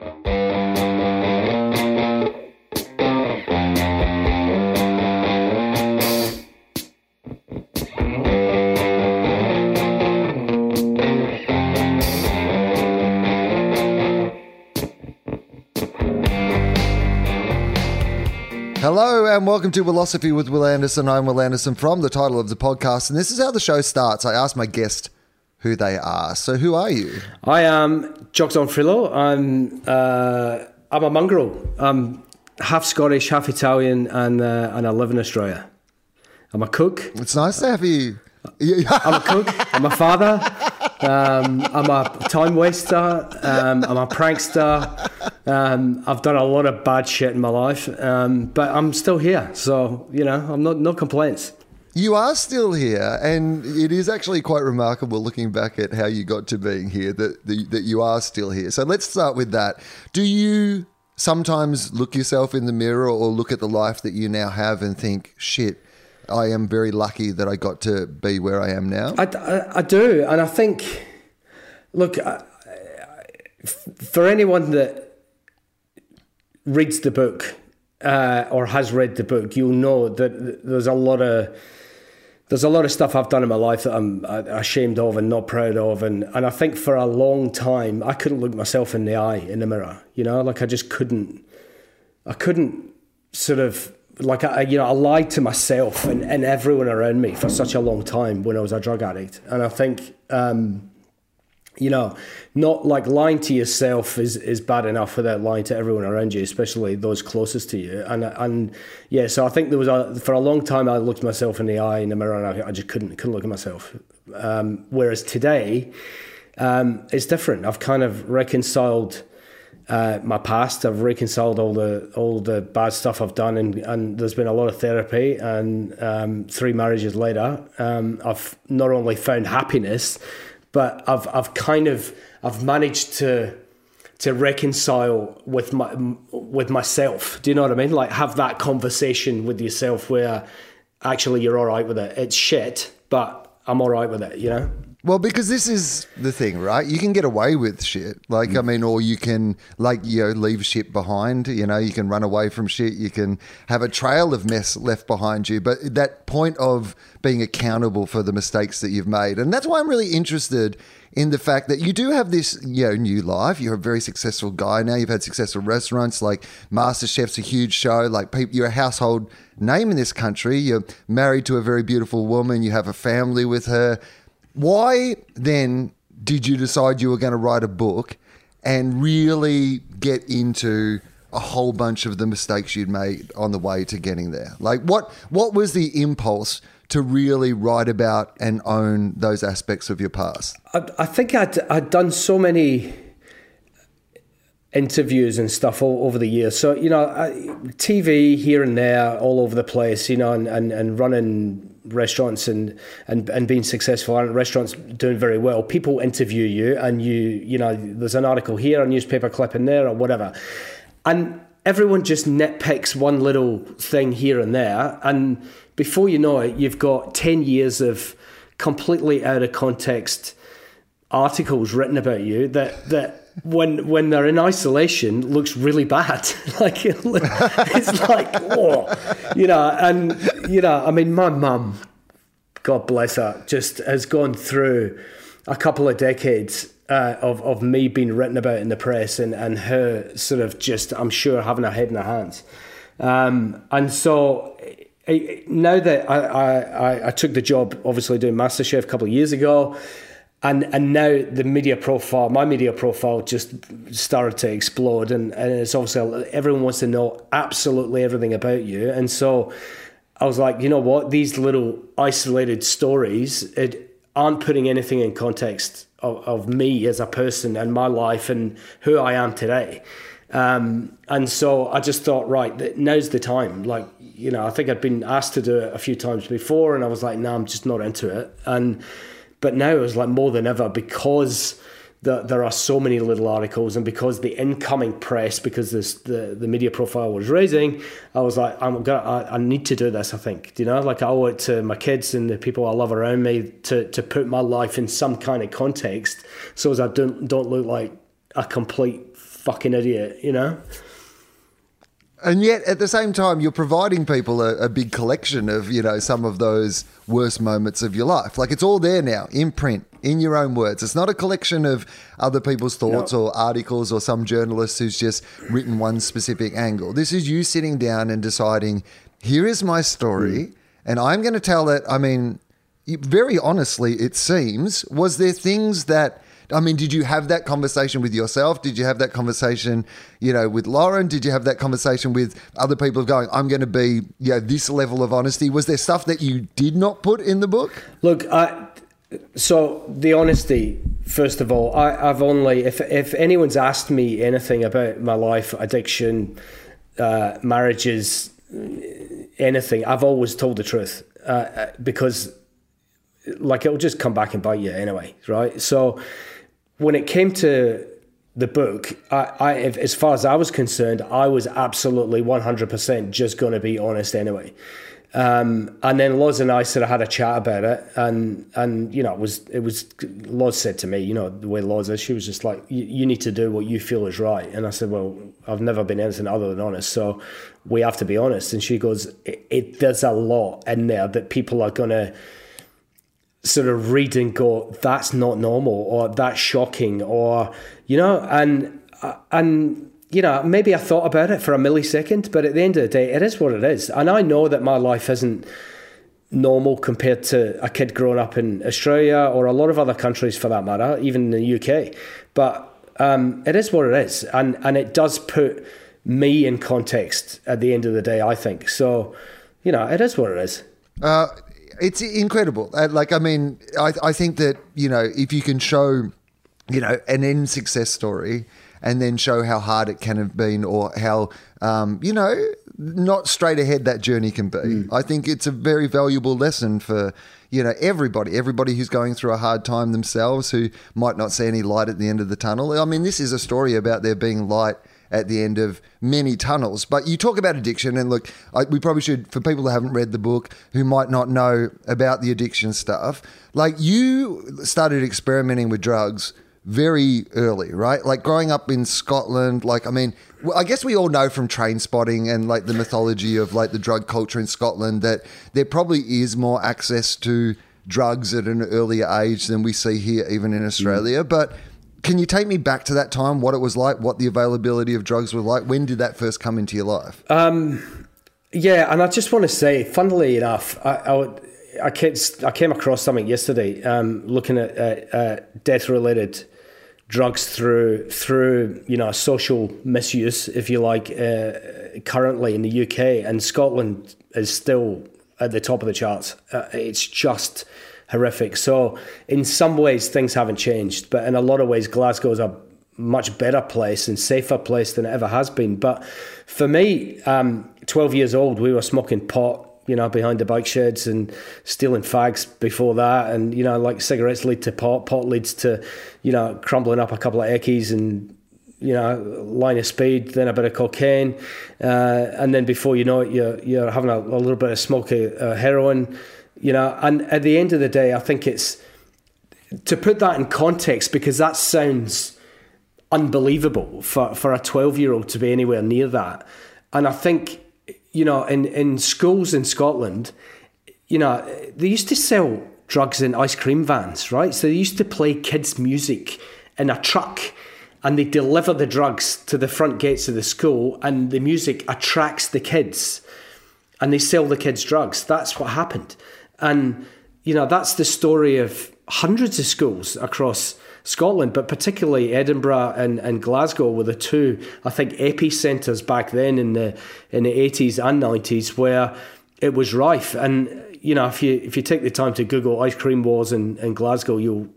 Hello and welcome to Philosophy with Will Anderson. I'm Will Anderson from the title of the podcast, and this is how the show starts. I ask my guest who they are. So, who are you? I am Jock Zonfrillo. I'm uh, I'm a mongrel. I'm half Scottish, half Italian, and uh, and I live in Australia. I'm a cook. It's nice to have you. I'm a cook. I'm a father. Um, I'm a time waster. Um, I'm a prankster. Um, I've done a lot of bad shit in my life, um, but I'm still here. So you know, I'm not no complaints. You are still here, and it is actually quite remarkable looking back at how you got to being here that that you are still here. So let's start with that. Do you sometimes look yourself in the mirror or look at the life that you now have and think, "Shit, I am very lucky that I got to be where I am now"? I, I, I do, and I think, look, I, for anyone that reads the book uh, or has read the book, you'll know that there's a lot of there's a lot of stuff I've done in my life that I'm ashamed of and not proud of, and and I think for a long time I couldn't look myself in the eye in the mirror. You know, like I just couldn't. I couldn't sort of like I, you know, I lied to myself and, and everyone around me for such a long time when I was a drug addict, and I think. Um, you know, not like lying to yourself is, is bad enough without lying to everyone around you, especially those closest to you. And and yeah, so I think there was a for a long time I looked myself in the eye in the mirror and I, I just couldn't couldn't look at myself. Um, whereas today, um, it's different. I've kind of reconciled uh, my past. I've reconciled all the all the bad stuff I've done, and, and there's been a lot of therapy. And um, three marriages later, um, I've not only found happiness but I've I've kind of I've managed to to reconcile with my with myself. Do you know what I mean? Like have that conversation with yourself where actually you're all right with it. It's shit, but I'm all right with it. You know. Well, because this is the thing, right? You can get away with shit. Like, I mm. mean, or you can, like, you know, leave shit behind. You know, you can run away from shit. You can have a trail of mess left behind you. But that point of being accountable for the mistakes that you've made. And that's why I'm really interested in the fact that you do have this, you know, new life. You're a very successful guy now. You've had successful restaurants like MasterChef's a huge show. Like, you're a household name in this country. You're married to a very beautiful woman. You have a family with her why then did you decide you were going to write a book and really get into a whole bunch of the mistakes you'd made on the way to getting there? Like, what what was the impulse to really write about and own those aspects of your past? I, I think I'd, I'd done so many interviews and stuff all over the years. So, you know, TV here and there, all over the place, you know, and, and, and running restaurants and, and, and being successful and restaurants doing very well, people interview you and you, you know, there's an article here, a newspaper clip in there or whatever. And everyone just nitpicks one little thing here and there. And before you know it, you've got 10 years of completely out of context articles written about you that, that when when they're in isolation looks really bad. like it's like oh, you know, and you know, I mean, my mum, God bless her, just has gone through a couple of decades uh, of of me being written about in the press and and her sort of just, I'm sure, having her head in her hands, um, and so. Now that I, I, I took the job, obviously doing MasterChef a couple of years ago, and and now the media profile, my media profile, just started to explode, and, and it's obviously everyone wants to know absolutely everything about you, and so I was like, you know what, these little isolated stories it aren't putting anything in context of, of me as a person and my life and who I am today, um, and so I just thought, right, now's the time, like. You know, I think I'd been asked to do it a few times before, and I was like, "No, I'm just not into it." And but now it was like more than ever because the, there are so many little articles, and because the incoming press, because this, the the media profile was raising, I was like, I'm gonna, I, I need to do this. I think, you know, like I owe it to my kids and the people I love around me to to put my life in some kind of context, so as I don't don't look like a complete fucking idiot, you know. And yet, at the same time, you're providing people a, a, big collection of, you know, some of those worst moments of your life. Like it's all there now, in print, in your own words. It's not a collection of other people's thoughts no. or articles or some journalist who's just written one specific angle. This is you sitting down and deciding, here is my story, mm. and I'm going to tell it. I mean, very honestly, it seems, was there things that I mean, did you have that conversation with yourself? Did you have that conversation, you know, with Lauren? Did you have that conversation with other people going, I'm going to be, you know, this level of honesty? Was there stuff that you did not put in the book? Look, I, so the honesty, first of all, I, have only, if, if anyone's asked me anything about my life, addiction, uh, marriages, anything, I've always told the truth uh, because like it'll just come back and bite you anyway, right? So when it came to the book, I, I, as far as I was concerned, I was absolutely 100% just going to be honest anyway. Um, and then Loz and I sort of had a chat about it, and and you know it was it was Loz said to me, you know the way Loz is, she was just like, you need to do what you feel is right, and I said, well, I've never been anything other than honest, so we have to be honest. And she goes, it, it there's a lot in there that people are gonna sort of read and go, that's not normal, or that's shocking, or you know, and and you know, maybe I thought about it for a millisecond, but at the end of the day, it is what it is, and I know that my life isn't normal compared to a kid growing up in Australia or a lot of other countries for that matter, even the UK. But um, it is what it is, and and it does put me in context at the end of the day. I think so. You know, it is what it is. Uh, it's incredible. Uh, like, I mean, I, I think that, you know, if you can show, you know, an end success story and then show how hard it can have been or how, um, you know, not straight ahead that journey can be. Mm. I think it's a very valuable lesson for, you know, everybody, everybody who's going through a hard time themselves who might not see any light at the end of the tunnel. I mean, this is a story about there being light at the end of many tunnels. But you talk about addiction, and look, I, we probably should, for people who haven't read the book, who might not know about the addiction stuff, like you started experimenting with drugs very early, right? Like growing up in Scotland, like, I mean, I guess we all know from Trainspotting and like the mythology of like the drug culture in Scotland that there probably is more access to drugs at an earlier age than we see here, even in Australia. Mm. But can you take me back to that time, what it was like, what the availability of drugs were like? When did that first come into your life? Um, yeah, and I just want to say, funnily enough, I, I, I, came, I came across something yesterday um, looking at uh, uh, death related drugs through through you know social misuse, if you like, uh, currently in the UK and Scotland is still at the top of the charts. Uh, it's just horrific. So in some ways things haven't changed, but in a lot of ways Glasgow is a much better place and safer place than it ever has been. But for me, um, 12 years old, we were smoking pot, you know, behind the bike sheds and stealing fags before that. And, you know, like cigarettes lead to pot, pot leads to, you know, crumbling up a couple of eckies and, you know, line of speed, then a bit of cocaine. Uh, and then before you know it, you're, you're having a, a little bit of smoke of uh, heroin you know, and at the end of the day, I think it's to put that in context because that sounds unbelievable for, for a 12 year old to be anywhere near that. And I think, you know, in, in schools in Scotland, you know, they used to sell drugs in ice cream vans, right? So they used to play kids' music in a truck and they deliver the drugs to the front gates of the school and the music attracts the kids and they sell the kids drugs. That's what happened. And, you know, that's the story of hundreds of schools across Scotland, but particularly Edinburgh and, and Glasgow were the two, I think, epicenters back then in the in the eighties and nineties where it was rife. And you know, if you if you take the time to Google ice cream wars in, in Glasgow, you'll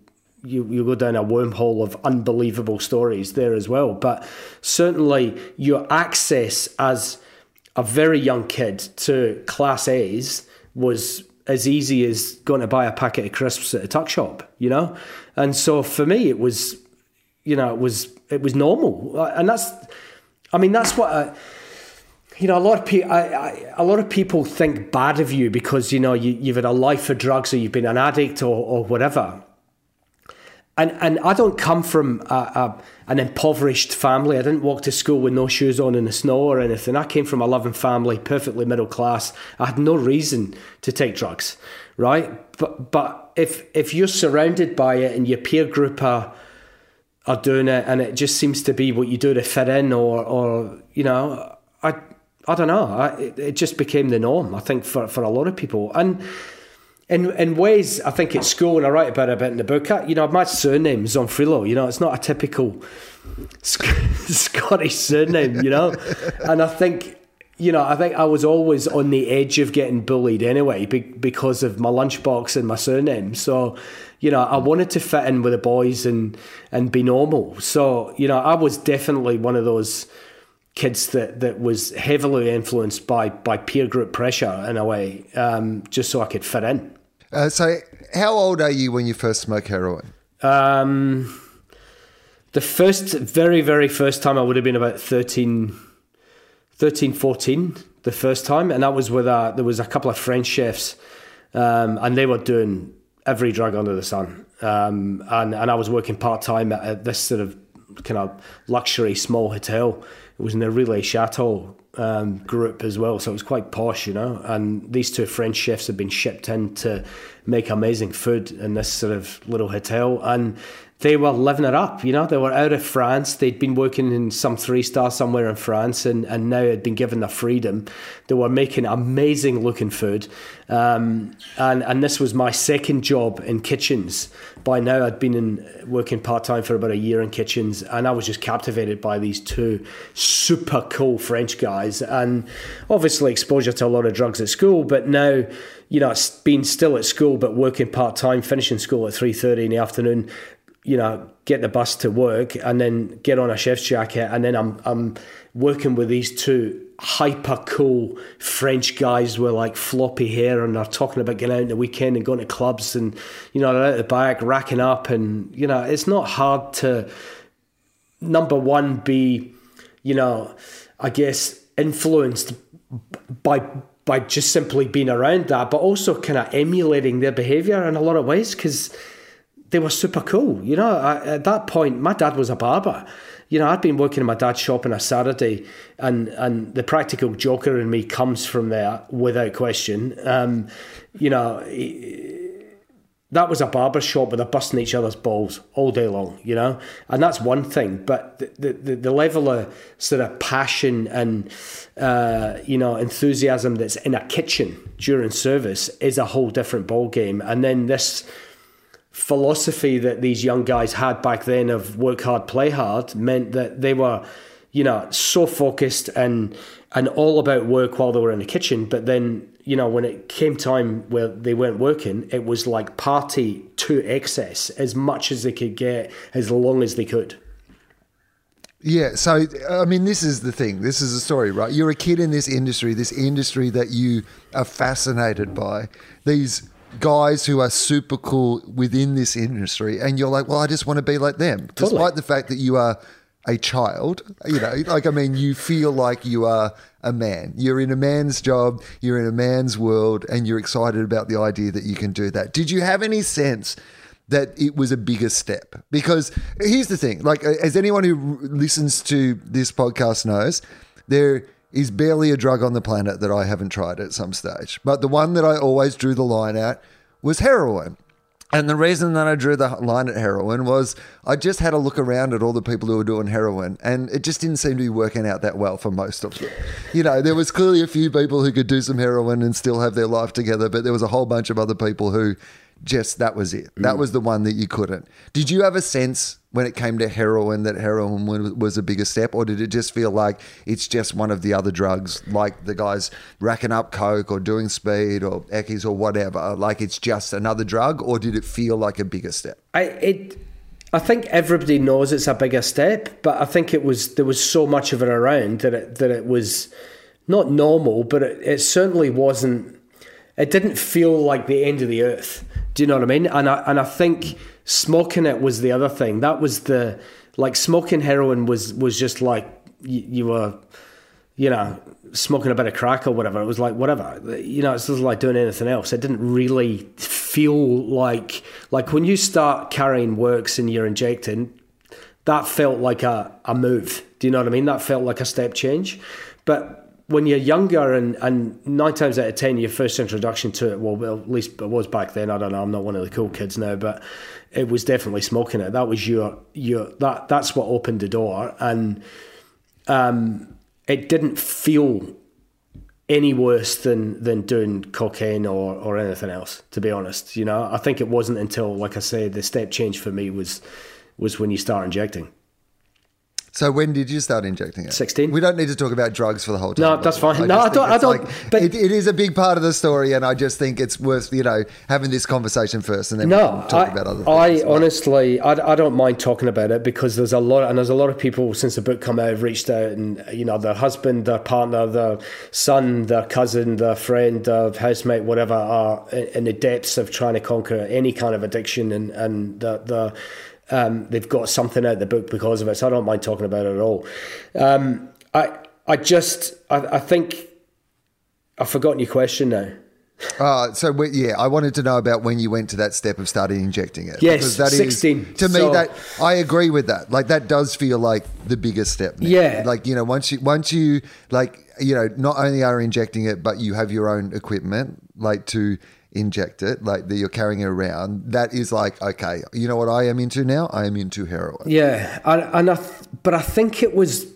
you you go down a wormhole of unbelievable stories there as well. But certainly your access as a very young kid to class A's was as easy as going to buy a packet of crisps at a tuck shop, you know? And so for me, it was, you know, it was, it was normal. Uh, and that's, I mean, that's what, I, you know, a lot of people, a lot of people think bad of you because, you know, you, you've had a life of drugs or you've been an addict or, or whatever. And and I don't come from a, a, an impoverished family. I didn't walk to school with no shoes on in the snow or anything. I came from a loving family, perfectly middle class. I had no reason to take drugs, right? But but if if you're surrounded by it and your peer group are are doing it, and it just seems to be what you do to fit in, or or you know, I I don't know. I, it, it just became the norm. I think for for a lot of people and in in ways, I think at school, and I write about it a bit in the book. You know, my surname Zonfrillo. You know, it's not a typical Scottish surname. You know, and I think you know, I think I was always on the edge of getting bullied anyway because of my lunchbox and my surname. So, you know, I wanted to fit in with the boys and and be normal. So, you know, I was definitely one of those kids that that was heavily influenced by by peer group pressure in a way, um, just so I could fit in. Uh, so, how old are you when you first smoke heroin? Um, the first, very, very first time I would have been about 13, 13 14, the first time. And that was with a, there was a couple of French chefs, um, and they were doing every drug under the sun. Um, and, and I was working part time at, at, this sort of kind of luxury small hotel. It was in the Relais Chateau um, group as well, so it was quite posh, you know. And these two French chefs had been shipped in to make amazing food in this sort of little hotel, and they were living it up. You know, they were out of France. They'd been working in some three star somewhere in France, and, and now had been given the freedom. They were making amazing looking food, um, and and this was my second job in kitchens. By now, I'd been in working part time for about a year in kitchens, and I was just captivated by these two super cool French guys, and obviously exposure to a lot of drugs at school. But now, you know, being still at school but working part time, finishing school at three thirty in the afternoon you know, get the bus to work and then get on a chef's jacket and then I'm I'm working with these two hyper cool French guys with like floppy hair and they're talking about getting out the weekend and going to clubs and you know they're out the back racking up and you know it's not hard to number one be you know I guess influenced by by just simply being around that but also kind of emulating their behavior in a lot of ways because they were super cool. You know, I, at that point, my dad was a barber. You know, I'd been working in my dad's shop on a Saturday, and and the practical joker in me comes from there without question. Um, you know, that was a barber shop where they're busting each other's balls all day long. You know, and that's one thing. But the the, the level of sort of passion and uh, you know enthusiasm that's in a kitchen during service is a whole different ball game. And then this philosophy that these young guys had back then of work hard, play hard meant that they were, you know, so focused and and all about work while they were in the kitchen. But then, you know, when it came time where they weren't working, it was like party to excess as much as they could get, as long as they could. Yeah, so I mean, this is the thing. This is the story, right? You're a kid in this industry, this industry that you are fascinated by. These guys who are super cool within this industry, and you're like, well, I just want to be like them, totally. despite the fact that you are a child. You know, like I mean, you feel like you are a man. You're in a man's job. You're in a man's world, and you're excited about the idea that you can do that. Did you have any sense? That it was a bigger step because here's the thing like as anyone who listens to this podcast knows there is barely a drug on the planet that I haven't tried at some stage. But the one that I always drew the line at was heroin. And the reason that I drew the line at heroin was I just had a look around at all the people who were doing heroin, and it just didn't seem to be working out that well for most of them. You know, there was clearly a few people who could do some heroin and still have their life together, but there was a whole bunch of other people who just that was it. That mm. was the one that you couldn't. Did you have a sense when it came to heroin that heroin was a bigger step, or did it just feel like it's just one of the other drugs, like the guys racking up coke or doing speed or eckies or whatever? Like it's just another drug, or did it feel like a bigger step? I it. I think everybody knows it's a bigger step, but I think it was there was so much of it around that it that it was not normal, but it, it certainly wasn't. It didn't feel like the end of the earth. Do you know what I mean? And I and I think smoking it was the other thing. That was the like smoking heroin was was just like you, you were, you know, smoking a bit of crack or whatever. It was like whatever. You know, it's just like doing anything else. It didn't really feel like like when you start carrying works and you're injecting, that felt like a, a move. Do you know what I mean? That felt like a step change. But when you're younger and, and nine times out of ten your first introduction to it well, well at least it was back then I don't know I'm not one of the cool kids now but it was definitely smoking it. That was your your that that's what opened the door and um, it didn't feel any worse than than doing cocaine or or anything else to be honest you know? I think it wasn't until like I say the step change for me was was when you start injecting So when did you start injecting it? 16. We don't need to talk about drugs for the whole time. No, that's fine. No, I don't- I don't- but- it, it is a big part of the story, and I just think it's worth you know having this conversation first, and then No, talk I, about other things. I honestly, I, I don't mind talking about it because there's a lot, and there's a lot of people since the book come out have reached out, and you know, their husband, their partner, their son, their cousin, their friend, their housemate, whatever, are in in the depths of trying to conquer any kind of addiction, and and the the. Um, they've got something out of the book because of it, so I don't mind talking about it at all. Um, I I just I, I think I've forgotten your question now. Uh, so we, yeah, I wanted to know about when you went to that step of starting injecting it. Yes, because that is 16. to me So- that I agree with that. Like that does feel like the biggest step. now. Yeah. like you know once you once you like you know not only are you injecting it, but you have your own equipment like to inject it, like that you're carrying it around. That is like okay, you know what I am into now? I am into heroin. Yeah, and, and I, but I think it was.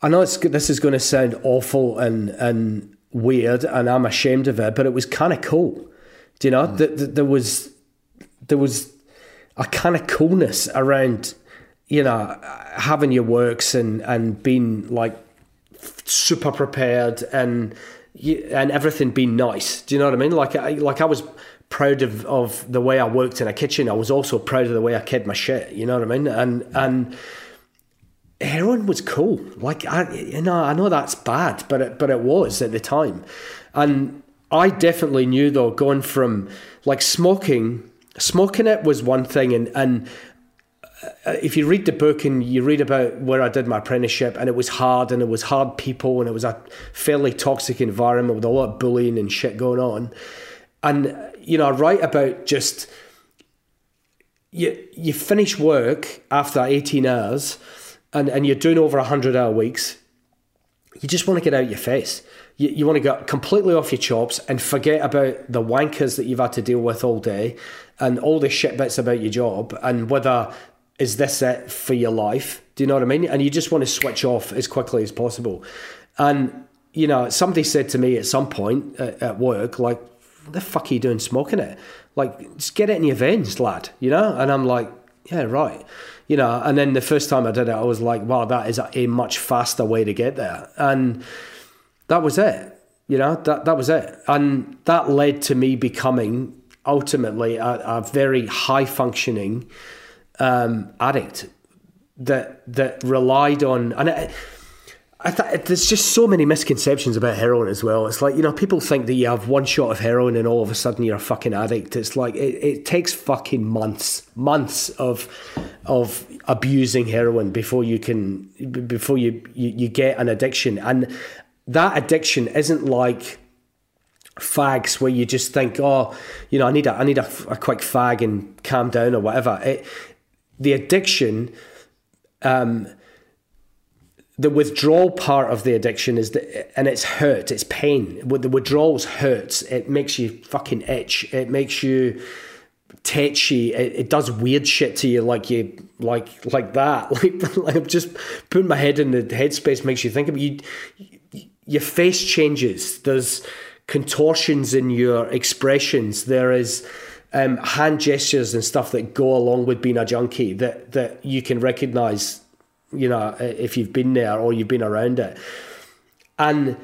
I know it's this is going to sound awful and and weird, and I'm ashamed of it, but it was kind of cool. Do you know? Mm. that th- there was there was a kind of coolness around, you know, having your works and and being like super prepared and and everything being nice. Do you know what I mean? Like I like I was proud of, of the way I worked in a kitchen. I was also proud of the way I kept my shit. You know what I mean? And and heroin was cool. Like I you know I know that's bad, but it, but it was at the time, and I definitely knew though going from like smoking. Smoking it was one thing, and and Uh, if you read the book and you read about where I did my apprenticeship, and it was hard, and it was hard people, and it was a fairly toxic environment with a lot of bullying and shit going on. And you know, I write about just you you finish work after eighteen hours, and and you're doing over hundred hour weeks. You just want to get out your face. You, you want to get completely off your chops and forget about the wankers that you've had to deal with all day and all the shit bits about your job and whether is this it for your life? Do you know what I mean? And you just want to switch off as quickly as possible. And, you know, somebody said to me at some point at, at work, like, the fuck are you doing smoking it? Like, just get it in your veins, lad, you know? And I'm like, yeah, right. You know, and then the first time I did it, I was like, wow, that is a, a much faster way to get there. And that was it. You know, that, that was it. And that led to me becoming ultimately a, a very high functioning um, addict that that relied on and it, I th- there's just so many misconceptions about heroin as well. It's like you know people think that you have one shot of heroin and all of a sudden you're a fucking addict. It's like it, it takes fucking months, months of of abusing heroin before you can before you you, you get an addiction, and that addiction isn't like fags where you just think, oh, you know, I need a I need a, a quick fag and calm down or whatever. It, the addiction um, the withdrawal part of the addiction is that, and it's hurt, it's pain. The withdrawals hurts. It makes you fucking itch. It makes you tetchy. It, it does weird shit to you, like you like like that. Like like I'm just putting my head in the headspace makes you think of you. Your face changes. There's contortions in your expressions. There is um, hand gestures and stuff that go along with being a junkie that that you can recognize you know if you've been there or you've been around it. And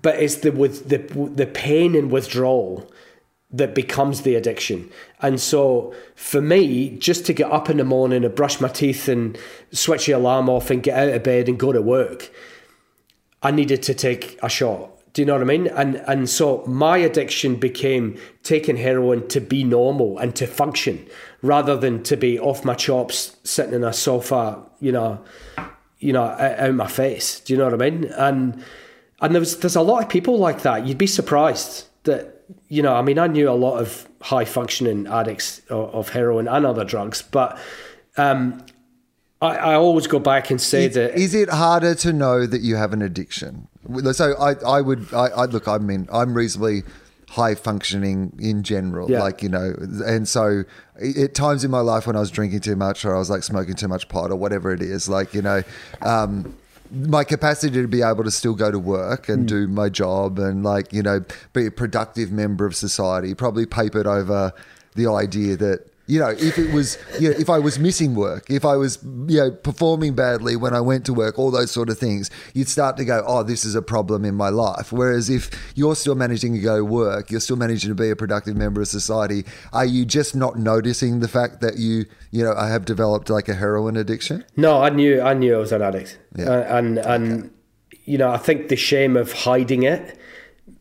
but it's the with the the pain and withdrawal that becomes the addiction. And so for me just to get up in the morning and brush my teeth and switch the alarm off and get out of bed and go to work i needed to take a shot do you know what I mean? And and so my addiction became taking heroin to be normal and to function, rather than to be off my chops, sitting in a sofa, you know, you know, out, my face. Do you know what I mean? And and there's there's a lot of people like that. You'd be surprised that you know, I mean, I knew a lot of high functioning addicts of, of heroin and other drugs, but um, I, I, always go back and say is, that. Is it harder to know that you have an addiction? So I, I would, I, I look, I mean, I'm reasonably high functioning in general. Yeah. Like, you know, and so at times in my life when I was drinking too much or I was like smoking too much pot or whatever it is, like, you know, um, my capacity to be able to still go to work and mm. do my job and like, you know, be a productive member of society probably papered over the idea that you know, if it was, you know, if I was missing work, if I was, you know, performing badly when I went to work, all those sort of things, you'd start to go, oh, this is a problem in my life. Whereas if you're still managing to go to work, you're still managing to be a productive member of society, are you just not noticing the fact that you, you know, I have developed like a heroin addiction? No, I knew, I knew I was an addict. Yeah. And, and, okay. you know, I think the shame of hiding it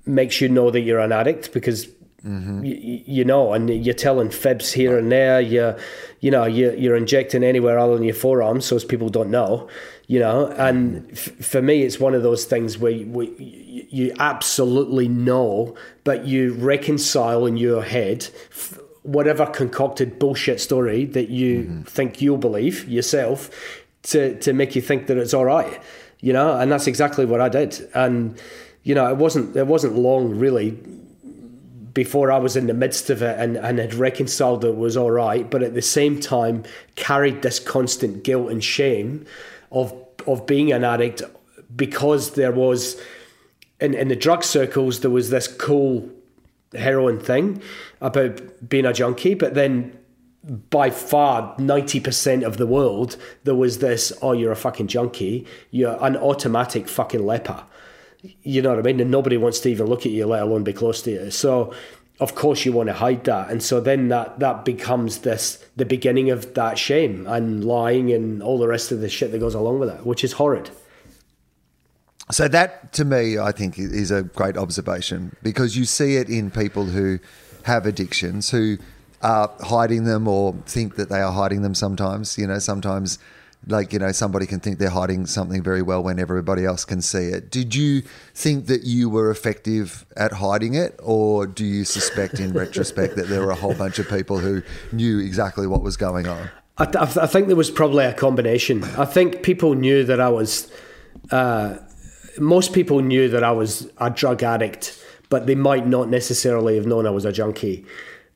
makes you know that you're an addict because Mm-hmm. You, you, know, and you're telling fibs here and there. You, you know, you, you're injecting anywhere other than your forearms, so as people don't know. You know, and f- for me, it's one of those things where you, you absolutely know, but you reconcile in your head f- whatever concocted bullshit story that you mm-hmm. think you'll believe yourself to to make you think that it's all right. You know, and that's exactly what I did. And you know, it wasn't it wasn't long really before I was in the midst of it and, and had reconciled it was all right, but at the same time carried this constant guilt and shame of of being an addict because there was in, in the drug circles there was this cool heroin thing about being a junkie, but then by far 90% of the world there was this oh you're a fucking junkie. You're an automatic fucking leper you know what I mean? And nobody wants to even look at you, let alone be close to you. So, of course, you want to hide that, and so then that that becomes this the beginning of that shame and lying and all the rest of the shit that goes along with it, which is horrid. So that, to me, I think is a great observation because you see it in people who have addictions who are hiding them or think that they are hiding them. Sometimes, you know, sometimes like you know somebody can think they're hiding something very well when everybody else can see it. Did you think that you were effective at hiding it or do you suspect in retrospect that there were a whole bunch of people who knew exactly what was going on? I, th- I think there was probably a combination. I think people knew that i was uh, most people knew that i was a drug addict but they might not necessarily have known i was a junkie.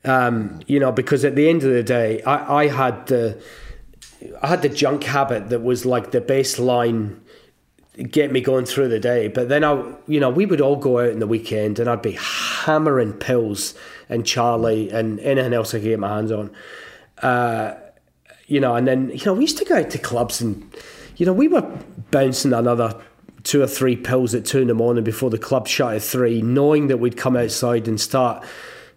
Um, you know because at the end of the day i, I had the I had the junk habit that was like the baseline get me going through the day. But then I, you know, we would all go out in the weekend and I'd be hammering pills and Charlie and anything else I could get my hands on. Uh, you know, and then, you know, we used to go out to clubs and, you know, we were bouncing another two or three pills at two in the morning before the club shut at three, knowing that we'd come outside and start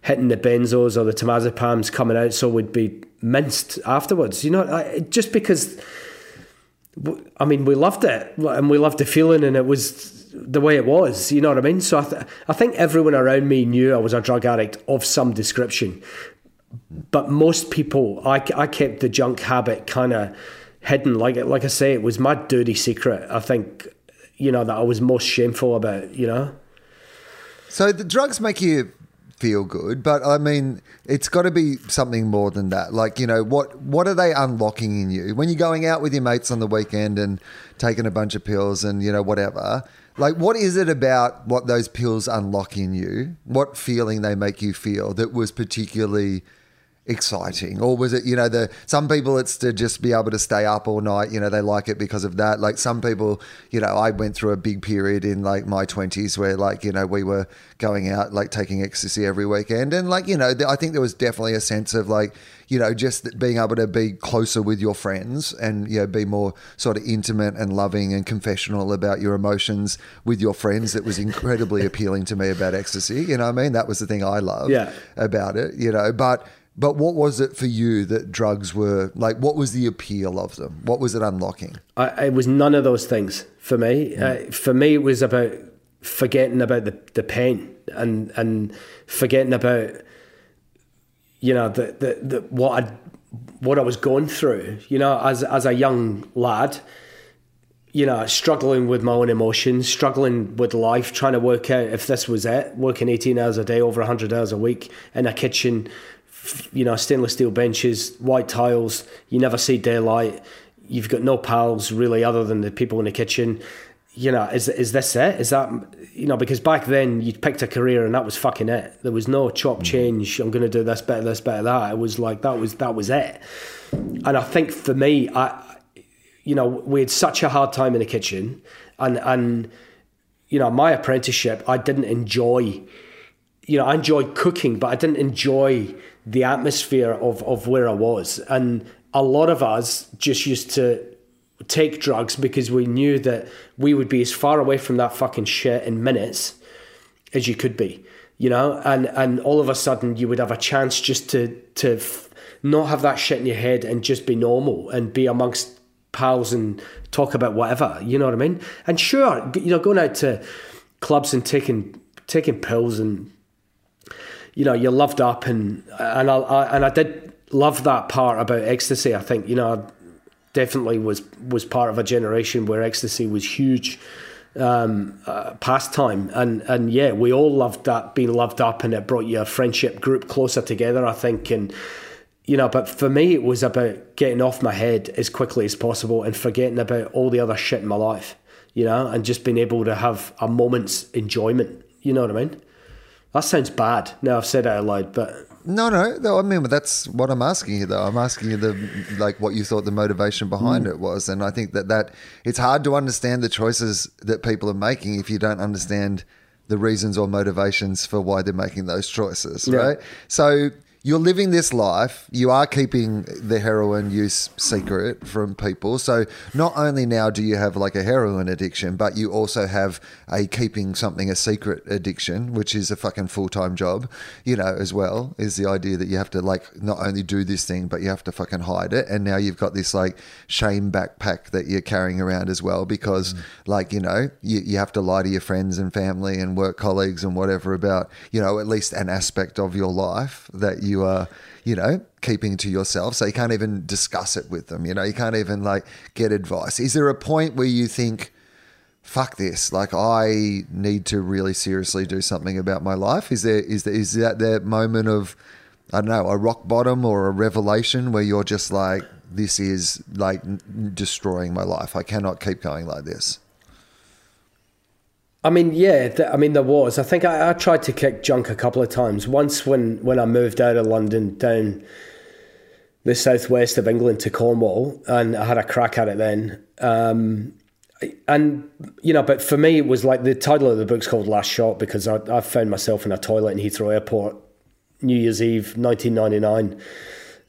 hitting the benzos or the temazepams coming out, so we'd be minced afterwards. You know, just because. I mean, we loved it, and we loved the feeling, and it was the way it was. You know what I mean? So I, th- I think everyone around me knew I was a drug addict of some description, but most people, I, I kept the junk habit kind of hidden. Like like I say, it was my dirty secret. I think, you know, that I was most shameful about. You know. So the drugs make you feel good, but I mean, it's got to be something more than that. Like, you know, what what are they unlocking in you when you're going out with your mates on the weekend and taking a bunch of pills and you know whatever? Like, what is it about what those pills unlock in you? What feeling they make you feel that was particularly exciting? Or was it you know the some people it's to just be able to stay up all night you know they like it because of that. Like some people you know I went through a big period in like my 20s where like you know we were going out like taking ecstasy every weekend. And like you know I think there was definitely a sense of like you know just being able to be closer with your friends and you know be more sort of intimate and loving and confessional about your emotions with your friends that was incredibly appealing to me about ecstasy. You know I mean? That was the thing I loved yeah. about it you know? But but what was it for you that drugs were like? What was the appeal of them? What was it unlocking? I, it was none of those things for me. Mm. Uh, for me, it was about forgetting about the, the pain and and forgetting about you know the, the, the what I what I was going through. You know, as as a young lad, you know, struggling with my own emotions, struggling with life, trying to work out if this was it, working 18 hours a day, over 100 hours a week in a kitchen, you know, stainless steel benches, white tiles, you never see daylight, you've got no pals really other than the people in the kitchen. You know, is is this it? Is that you know? Because back then you picked a career and that was fucking it. There was no chop mm. change. I'm going to do this better, this better, that. It was like that was that was it. And I think for me, I you know, we had such a hard time in the kitchen, and and you know, my apprenticeship, I didn't enjoy. You know, I enjoyed cooking, but I didn't enjoy the atmosphere of of where I was, and a lot of us just used to take drugs because we knew that we would be as far away from that fucking shit in minutes as you could be you know and and all of a sudden you would have a chance just to to f- not have that shit in your head and just be normal and be amongst pals and talk about whatever. You know what I mean? And sure, you know, going out to clubs and taking taking pills and you know you're loved up and and I, I and I did love that part about ecstasy. I think you know I definitely was was part of a generation where ecstasy was huge um, uh, pastime and and yeah we all loved that being loved up and it brought your friendship group closer together I think and you know, but for me, it was about getting off my head as quickly as possible and forgetting about all the other shit in my life, you know, and just being able to have a moment's enjoyment. You know what I mean? That sounds bad. Now I've said it out loud, but no, no, no. I mean, that's what I'm asking you, though. I'm asking you the like what you thought the motivation behind mm. it was, and I think that that it's hard to understand the choices that people are making if you don't understand the reasons or motivations for why they're making those choices, yeah. right? So you're living this life. You are keeping the heroin use secret from people. So not only now do you have like a heroin addiction, but you also have a keeping something a secret addiction, which is a fucking full time job, you know, as well, is the idea that you have to like not only do this thing, but you have to fucking hide it. And now you've got this like shame backpack that you're carrying around as well, because mm. like, you know, you, you have to lie to your friends and family and work colleagues and whatever about, you know, at least an aspect of your life that you you are, you know, keeping to yourself. So you can't even discuss it with them. You know, you can't even like get advice. Is there a point where you think, fuck this, like I need to really seriously do something about my life? Is there is there is that that moment of I don't know, a rock bottom or a revelation where you're just like, this is like destroying my life. I cannot keep going like this. I mean, yeah, th- I mean, there was. I think I, I, tried to kick junk a couple of times. Once when, when I moved out of London down the southwest of England to Cornwall, and I had a crack at it then. Um, and, you know, but for me, it was like the title of the book's called Last Shot because I, I found myself in a toilet in Heathrow Airport New Year's Eve, 1999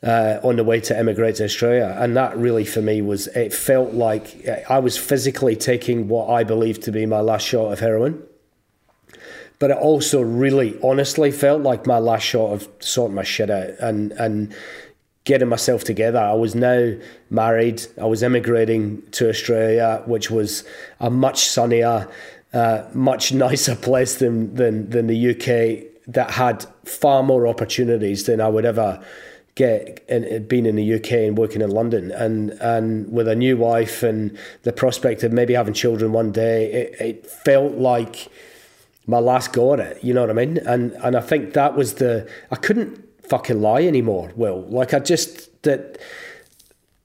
uh, on the way to emigrate to Australia. And that really, for me, was it felt like I was physically taking what I believed to be my last shot of heroin. But it also really, honestly, felt like my last shot of sorting my shit out and and getting myself together. I was now married. I was emigrating to Australia, which was a much sunnier, uh, much nicer place than, than than the UK that had far more opportunities than I would ever get in, being in the UK and working in London and and with a new wife and the prospect of maybe having children one day it, it felt like my last go at it you know what I mean? And and I think that was the I couldn't fucking lie anymore Will. Like I just that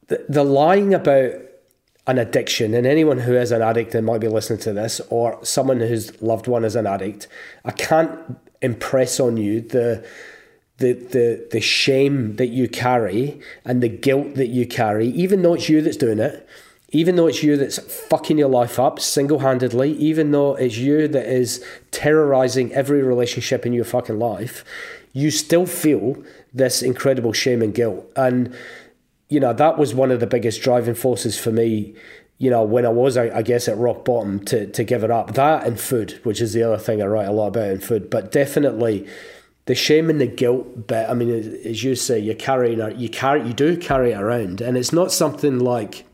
the, the lying about an addiction and anyone who is an addict and might be listening to this or someone whose loved one is an addict I can't impress on you the the, the, the shame that you carry and the guilt that you carry, even though it's you that's doing it, even though it's you that's fucking your life up single handedly, even though it's you that is terrorizing every relationship in your fucking life, you still feel this incredible shame and guilt. And, you know, that was one of the biggest driving forces for me, you know, when I was, I, guess, at rock bottom to, to give it up. That and food, which is the other thing I write a lot about in food, but definitely the shame and the guilt bit. I mean, as you say, you're carrying you carry you do carry it around, and it's not something like.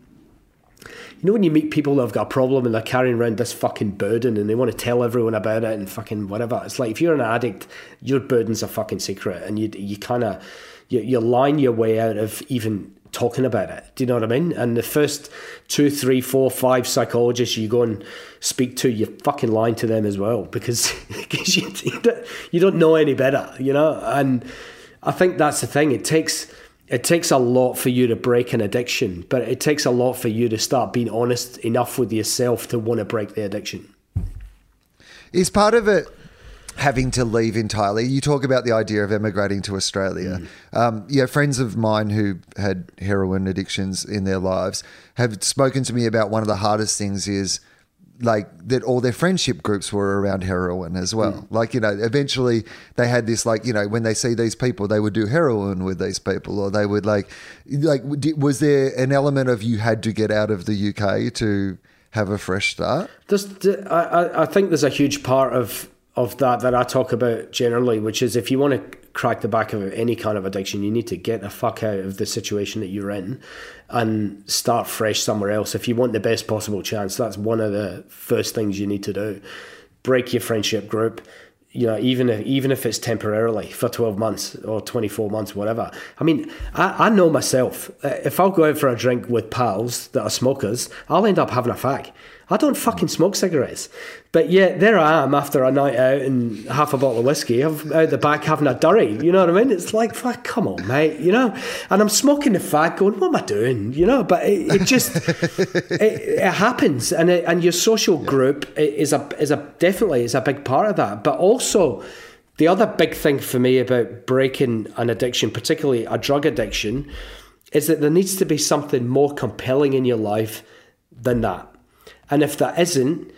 You know when you meet people that have got a problem and they're carrying around this fucking burden and they want to tell everyone about it and fucking whatever. It's like if you're an addict, your burden's a fucking secret, and you you kind of you, you line your way out of even talking about it. Do you know what I mean? And the first two, three, four, five psychologists you go and speak to, you're fucking lying to them as well because, because you, you don't know any better, you know? And I think that's the thing. It takes it takes a lot for you to break an addiction, but it takes a lot for you to start being honest enough with yourself to want to break the addiction. Is part of it having to leave entirely? You talk about the idea of emigrating to Australia. Mm. Um, yeah, friends of mine who had heroin addictions in their lives have spoken to me about one of the hardest things is like that all their friendship groups were around heroin as well. Mm. Like, you know, eventually they had this like, you know, when they see these people, they would do heroin with these people or they would like like was there an element of you had to get out of the UK to have a fresh start? There's, I, I think there's a huge part of of that that I talk about generally, which is if you want to crack the back of any kind of addiction, you need to get the fuck out of the situation that you're in and start fresh somewhere else. If you want the best possible chance, that's one of the first things you need to do. Break your friendship group. You know, even if even if it's temporarily for twelve months or twenty four months, whatever. I mean, I, I know myself. Uh, if I'll go out for a drink with pals that are smokers, I'll end up having a fag I don't fucking smoke cigarettes. But yet there I am after a night out and half a bottle of whiskey, I'm out the back having a durry. You know what I mean? It's like, fuck, come on, mate. You know, and I'm smoking the fag, going, what am I doing? You know, but it, it just it, it, happens, and it, and your social group is a is a definitely is a big part of that. But also, the other big thing for me about breaking an addiction, particularly a drug addiction, is that there needs to be something more compelling in your life than that and if that isn't,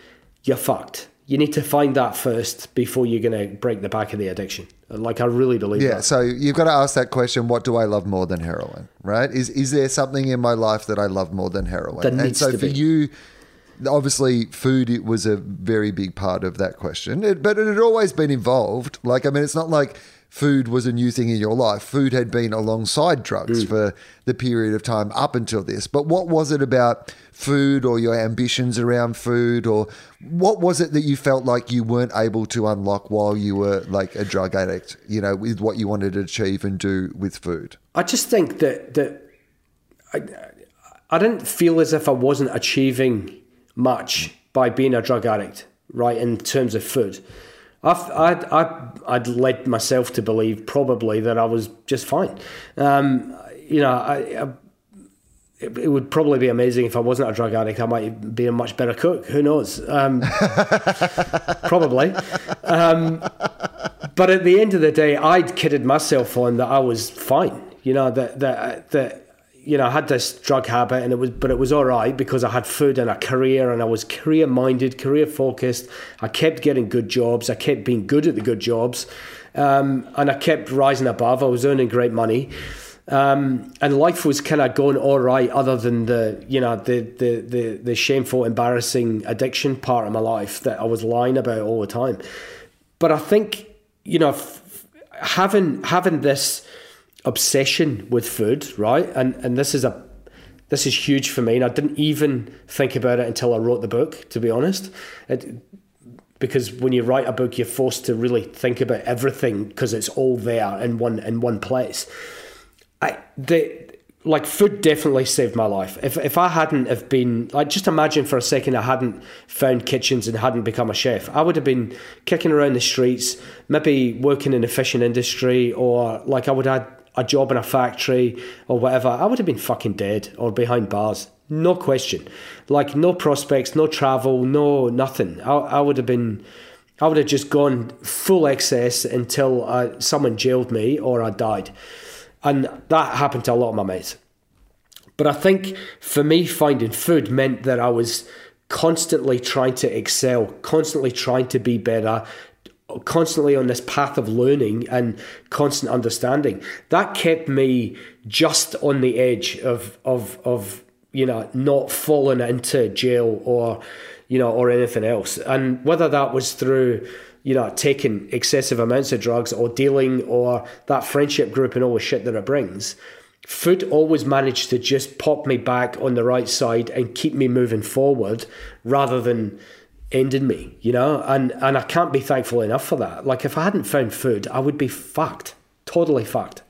you're fucked. You need to find that first before you're going to break the back of the addiction. Like I really believe yeah, that. so you've got to ask that question: What do I love more than heroin? Right? Is is there something in my life that I love more than heroin? That and so for be. you, obviously, food it was a very big part of that question, it, but it had always been involved. Like I mean, it's not like food was a new thing in your life. Food had been alongside drugs mm. for the period of time up until this. But what was it about food or your ambitions around food or what was it that you felt like you weren't able to unlock while you were like a drug addict, you know, with what you wanted to achieve and do with food? I just think that that I, I didn't feel as if I wasn't achieving much by being a drug addict, right, in terms of food. I'd, I'd, I'd led myself to believe probably that I was just fine. Um, you know, I, I, it, it, would probably be amazing if I wasn't a drug addict. I might be a much better cook. Who knows? Um, probably. Um, but at the end of the day, I'd kidded myself on that I was fine. You know, that, that, that you know, I had this drug habit, and it was, but it was all right because I had food and a career, and I was career minded, career focused. I kept getting good jobs. I kept being good at the good jobs, um, and I kept rising above. I was earning great money, um, and life was kind of going all right, other than the, you know, the, the the the shameful, embarrassing addiction part of my life that I was lying about all the time. But I think, you know, f- having having this obsession with food, right? And and this is a this is huge for me, and I didn't even think about it until I wrote the book. To be honest, it, because when you write a book, you're forced to really think about everything because it's all there in one in one place. I the like food definitely saved my life. If if I hadn't have been like just imagine for a second I hadn't found kitchens and hadn't become a chef, I would have been kicking around the streets, maybe working in the fishing industry, or like I would have a job in a factory or whatever, I would have been fucking dead or behind bars. No question. Like, no prospects, no travel, no nothing. I, I would have been, I would have just gone full excess until uh, someone jailed me or I died. And that happened to a lot of my mates. But I think for me, finding food meant that I was constantly trying to excel, constantly trying to be better, constantly on this path of learning and constant understanding. That kept me just on the edge of of of you know not falling into jail or you know or anything else. And whether that was through you know taking excessive amounts of drugs or dealing or that friendship group and all the shit that it brings. Food always managed to just pop me back on the right side and keep me moving forward rather than ended me, you know, and and I can't be thankful enough for that. Like if I hadn't found food, I would be fucked, totally fucked.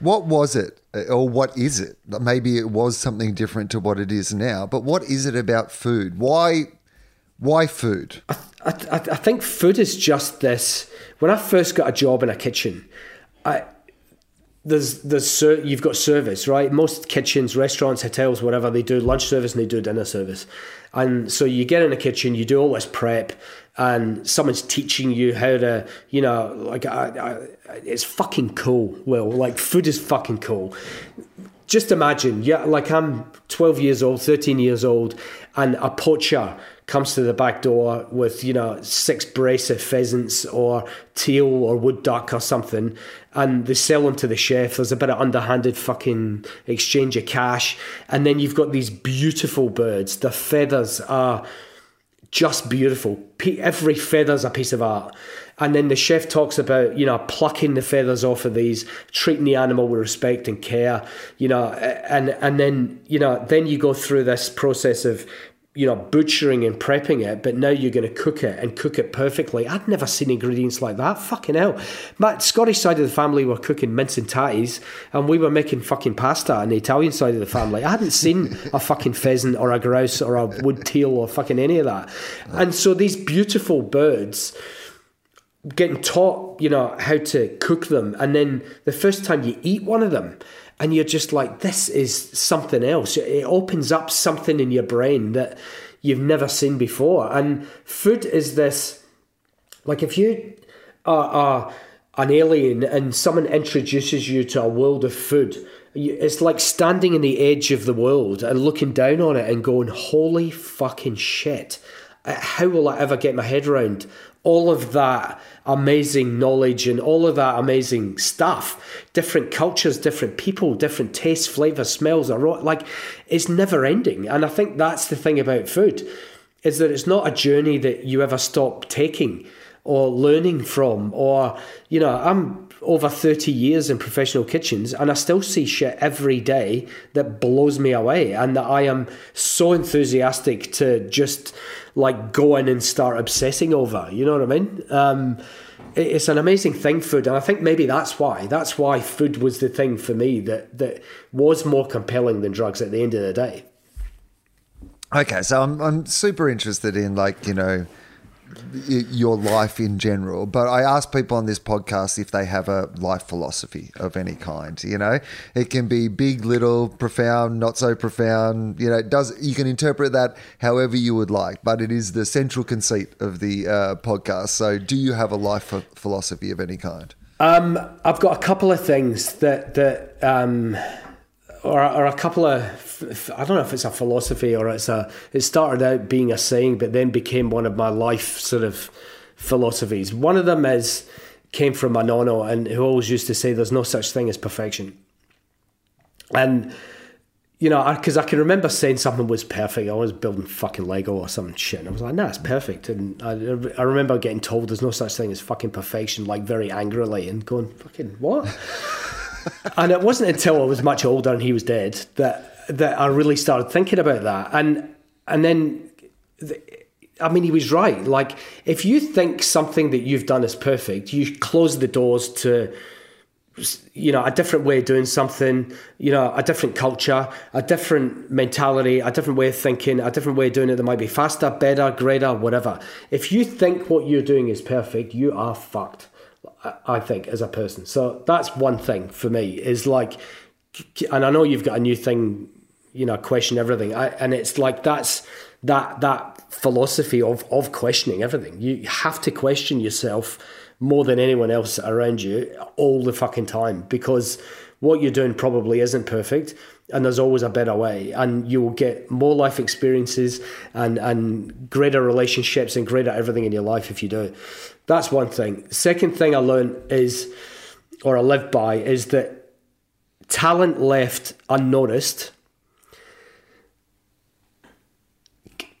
What was it, or what is it? Maybe it was something different to what it is now. But what is it about food? Why, why food? I, I, I think food is just this. When I first got a job in a kitchen, I there's there's you've got service right. Most kitchens, restaurants, hotels, whatever they do lunch service and they do dinner service, and so you get in the kitchen, you do all this prep, and someone's teaching you how to, you know, like I, I, it's fucking cool. Well, like food is fucking cool. Just imagine, yeah, like I'm 12 years old, 13 years old, and a poacher comes to the back door with, you know, six brace of pheasants or teal or wood duck or something, and they sell them to the chef. There's a bit of underhanded fucking exchange of cash, and then you've got these beautiful birds. The feathers are just beautiful. Every feather's a piece of art. And then the chef talks about, you know, plucking the feathers off of these, treating the animal with respect and care, you know, and and then, you know, then you go through this process of you know, butchering and prepping it, but now you're going to cook it and cook it perfectly. I'd never seen ingredients like that. Fucking hell. My Scottish side of the family were cooking mince and tatties, and we were making fucking pasta on the Italian side of the family. I hadn't seen a fucking pheasant or a grouse or a wood teal or fucking any of that. And so these beautiful birds getting taught, you know, how to cook them, and then the first time you eat one of them, and you're just like, this is something else. It opens up something in your brain that you've never seen before. And food is this, like, if you are, are an alien and someone introduces you to a world of food, it's like standing in the edge of the world and looking down on it and going, holy fucking shit. How will I ever get my head around all of that amazing knowledge and all of that amazing stuff. Different cultures different people different tastes flavors smells are like it's never ending. And i think that's the thing about food is that it's not a journey that you ever stop taking or learning from or you know i'm over 30 years in professional kitchens and I still see shit every day that blows me away and that I am so enthusiastic to just like go in and start obsessing over. You know what I mean? Um, it's an amazing thing, food, and I think maybe that's why. That's why food was the thing for me that that was more compelling than drugs at the end of the day. Okay, so I'm I'm super interested in like you know your life in general. But I ask people on this podcast if they have a life philosophy of any kind. You know, it can be big, little, profound, not so profound. You know, it does you can interpret that however you would like, but it is the central conceit of the uh, podcast. So, do you have a life philosophy of any kind? Um, I've got a couple of things that that. Um, or, or a couple of I don't know if it's a philosophy or it's a it started out being a saying but then became one of my life sort of philosophies. One of them is came from my nonno and who always used to say there's no such thing as perfection. And you know, because I, I, can remember saying something was perfect. I was building fucking Lego or some shit. And I was like, nah, it's perfect. And I, I remember getting told there's no such thing as fucking perfection, like very angrily and going, fucking what? and it wasn't until I was much older and he was dead that that I really started thinking about that. And and then, I mean, he was right. Like, if you think something that you've done is perfect, you close the doors to you know a different way of doing something you know a different culture a different mentality a different way of thinking a different way of doing it that might be faster better greater whatever if you think what you're doing is perfect you are fucked I think, as a person. So that's one thing for me is like, and I know you've got a new thing, you know, question everything. I, and it's like that's that that philosophy of of questioning everything. You have to question yourself more than anyone else around you all the fucking time because what you're doing probably isn't perfect and there's always a better way and you will get more life experiences and and greater relationships and greater everything in your life if you do that's one thing second thing i learned is or i live by is that talent left unnoticed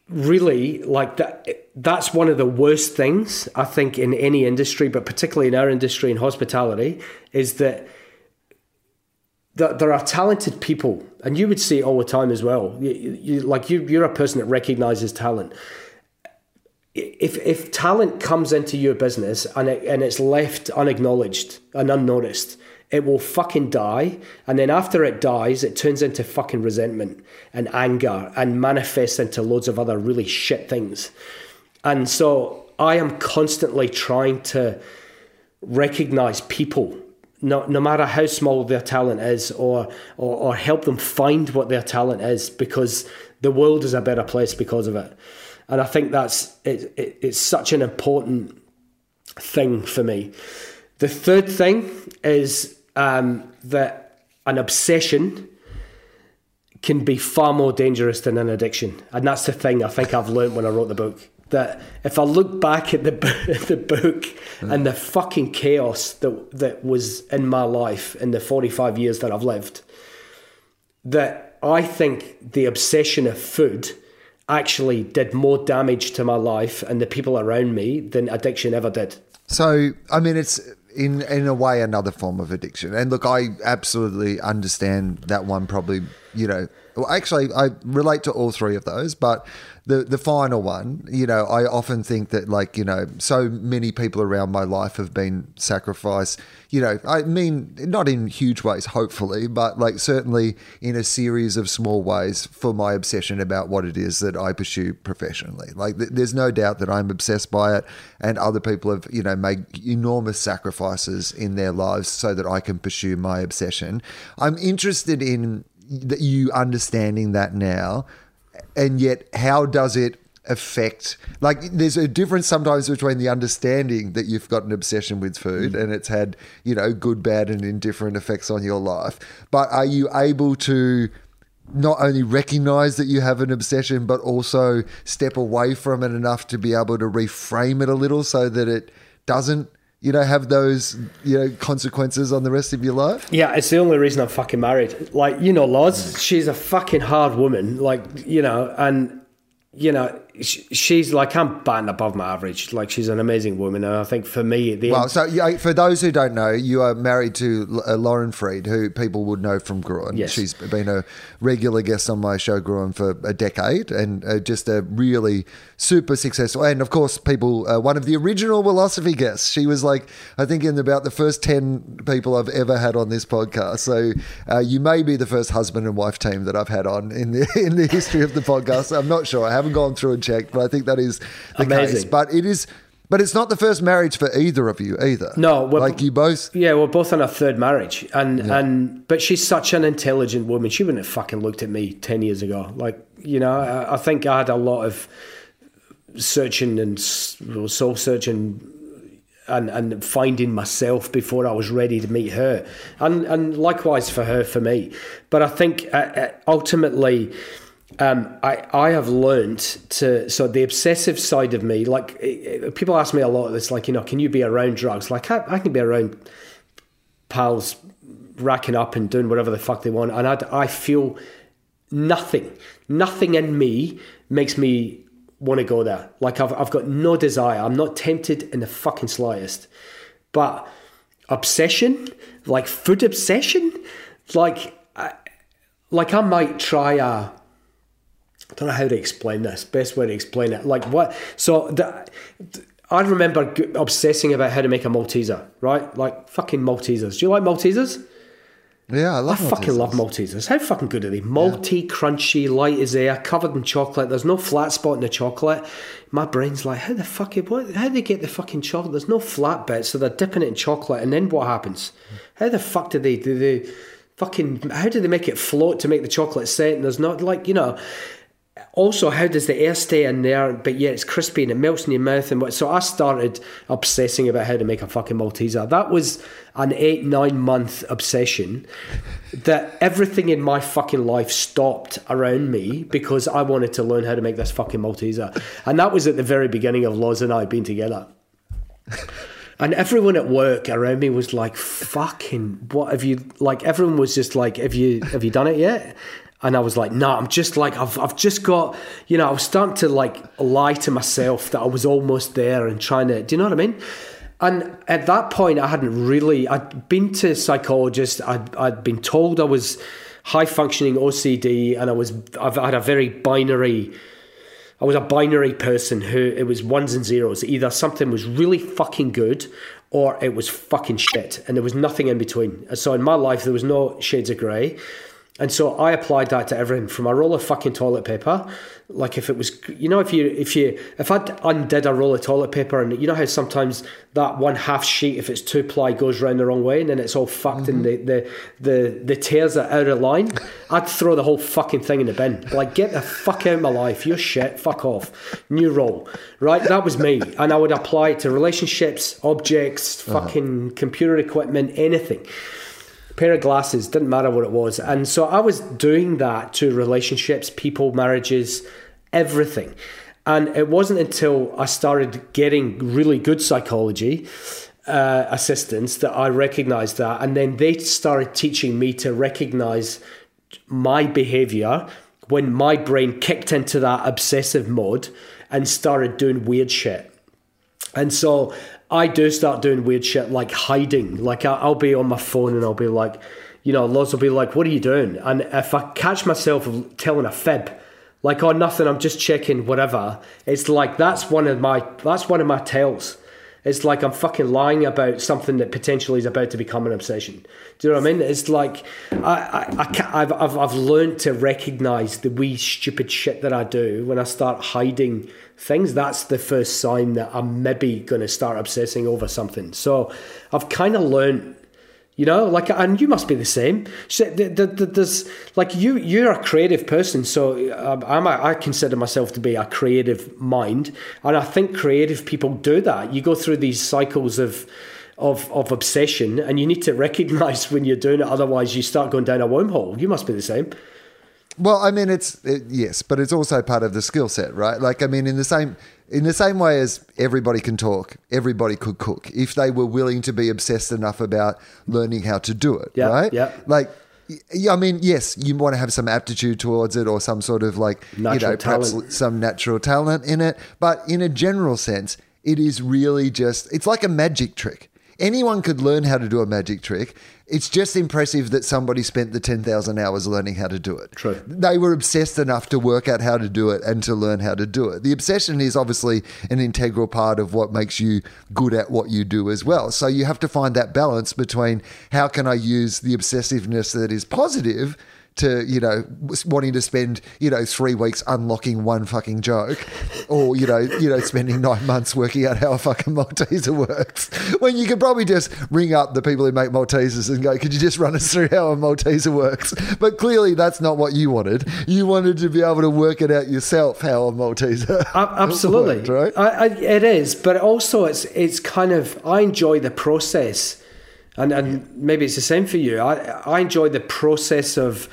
really like that that's one of the worst things i think in any industry but particularly in our industry in hospitality is that that there are talented people, and you would see it all the time as well. You, you, like you, you're a person that recognizes talent. If if talent comes into your business and it, and it's left unacknowledged and unnoticed, it will fucking die. And then after it dies, it turns into fucking resentment and anger and manifests into loads of other really shit things. And so I am constantly trying to recognize people no, no matter how small their talent is or, or or help them find what their talent is because the world is a better place because of it and i think that's it, it, it's such an important thing for me the third thing is um, that an obsession can be far more dangerous than an addiction and that's the thing i think i've learned when i wrote the book that if I look back at the the book mm. and the fucking chaos that that was in my life in the 45 years that I've lived, that I think the obsession of food actually did more damage to my life and the people around me than addiction ever did. So, I mean, it's in in a way another form of addiction. And look, I absolutely understand that one. Probably, you know, well, actually, I relate to all three of those, but the the final one, you know, I often think that like you know, so many people around my life have been sacrificed. You know, I mean, not in huge ways, hopefully, but like certainly in a series of small ways for my obsession about what it is that I pursue professionally. Like, th- there's no doubt that I'm obsessed by it, and other people have you know made enormous sacrifices in their lives so that I can pursue my obsession. I'm interested in that you understanding that now and yet how does it affect like there's a difference sometimes between the understanding that you've got an obsession with food mm. and it's had you know good bad and indifferent effects on your life but are you able to not only recognize that you have an obsession but also step away from it enough to be able to reframe it a little so that it doesn't you know, have those, you know, consequences on the rest of your life? Yeah, it's the only reason I'm fucking married. Like, you know, Loz, she's a fucking hard woman. Like, you know, and, you know, she's like I'm batting above my average. Like she's an amazing woman, and I think for me, the well, so yeah, for those who don't know, you are married to uh, Lauren Fried, who people would know from Gruen. Yes. she's been a regular guest on my show Gruen for a decade, and uh, just a really super successful. And of course, people uh, one of the original philosophy guests. She was like I think in about the first ten people I've ever had on this podcast. So uh, you may be the first husband and wife team that I've had on in the in the history of the podcast. I'm not sure. I haven't gone through and checked, but I think that is the Amazing. case. But it is. But it's not the first marriage for either of you either. No, like you both. Yeah, we're both on our third marriage, and yeah. and but she's such an intelligent woman. She wouldn't have fucking looked at me ten years ago. Like you know, I, I think I had a lot of searching and soul searching and, and finding myself before I was ready to meet her, and and likewise for her for me. But I think uh, uh ultimately um, I, I have learned to so the obsessive side of me like people ask me a lot it's like you know can you be around drugs? Like I, I can be around pals racking up and doing whatever the fuck they want. And I, I feel nothing. Nothing in me makes me want to go there like I've, I've got no desire I'm not tempted in the fucking slightest but obsession like food obsession like I, like I might try a I don't know how to explain this. Best way to explain it. Like what? So the, I remember obsessing about how to make a Malteser, right? Like fucking Maltesers. Do you like Maltesers? Yeah, I love. I fucking love Maltesers. How fucking good are they? Malty, yeah. crunchy, light as air, covered in chocolate. There's no flat spot in the chocolate. My brain's like, how the fuck? What? How do they get the fucking chocolate? There's no flat bit, so they're dipping it in chocolate, and then what happens? How the fuck do they do they? Fucking, how do they make it float to make the chocolate set? And there's not like you know, also how does the air stay in there but yet it's crispy and it melts in your mouth and what? So i started obsessing about how to make a fucking malteser. That was an eight nine month obsession that everything in my fucking life stopped around me because i wanted to learn how to make this fucking malteser. And that was at the very beginning of Loz and i being together. And everyone at work around me was like fucking what have you like everyone was just like have you have you done it yet and I was like, no, nah, I'm just like, I've, I've just got, you know, I was starting to like lie to myself that I was almost there and trying to, do you know what I mean? And at that point, I hadn't really, I'd been to psychologists, I'd, I'd been told I was high functioning OCD and I was, I've had a very binary, I was a binary person who it was ones and zeros. Either something was really fucking good or it was fucking shit, and there was nothing in between. So in my life, there was no shades of grey. And so I applied that to everything from a roll of fucking toilet paper. Like if it was, you know, if you, if you, if I undid a roll of toilet paper and you know how sometimes that one half sheet, if it's two ply, goes round the wrong way and then it's all fucked mm-hmm. and the, the, the, the tears are out of line, I'd throw the whole fucking thing in the bin. Like, get the fuck out of my life. You're shit. Fuck off. New roll. Right? That was me. And I would apply it to relationships, objects, uh-huh. fucking uh-huh. computer equipment, anything pair of glasses, didn't matter what it was. And so I was doing that to relationships, people, marriages, everything. And it wasn't until I started getting really good psychology uh, assistance that I recognized that. And then they started teaching me to recognize my behavior when my brain kicked into that obsessive mode and started doing weird shit. And so I do start doing weird shit like hiding. Like I'll be on my phone and I'll be like, you know, Loz will be like, "What are you doing?" And if I catch myself telling a fib, like, "Oh, nothing, I'm just checking whatever," it's like that's one of my that's one of my tales. It's like I'm fucking lying about something that potentially is about to become an obsession. Do you know what I mean? It's like I, I, I have I've, I've learned to recognize the wee stupid shit that I do when I start hiding things. That's the first sign that I'm maybe going to start obsessing over something. So I've kind of learned you know like and you must be the same. There's like you you're a creative person so um, I'm a, i consider myself to be a creative mind and i think creative people do that. You go through these cycles of of, of obsession and you need to recognize when you're doing it otherwise you start going down a wormhole. You must be the same well i mean it's it, yes but it's also part of the skill set right like i mean in the same in the same way as everybody can talk, everybody could cook if they were willing to be obsessed enough about learning how to do it, right? Yeah. Like, I mean, yes, you want to have some aptitude towards it or some sort of like, natural you know, talent. perhaps some natural talent in it. But in a general sense, it is really just, it's like a magic trick. Anyone could learn how to do a magic trick. It's just impressive that somebody spent the 10,000 hours learning how to do it. True. They were obsessed enough to work out how to do it and to learn how to do it. The obsession is obviously an integral part of what makes you good at what you do as well. So you have to find that balance between how can I use the obsessiveness that is positive to you know wanting to spend you know three weeks unlocking one fucking joke, or you know you know spending nine months working out how a fucking Malteser works, when you could probably just ring up the people who make Maltesers and go, could you just run us through how a Malteser works? But clearly that's not what you wanted. You wanted to be able to work it out yourself how a Malteser. Absolutely, worked, right? I, I, it is, but also it's it's kind of I enjoy the process. And, and maybe it's the same for you. I, I enjoy the process of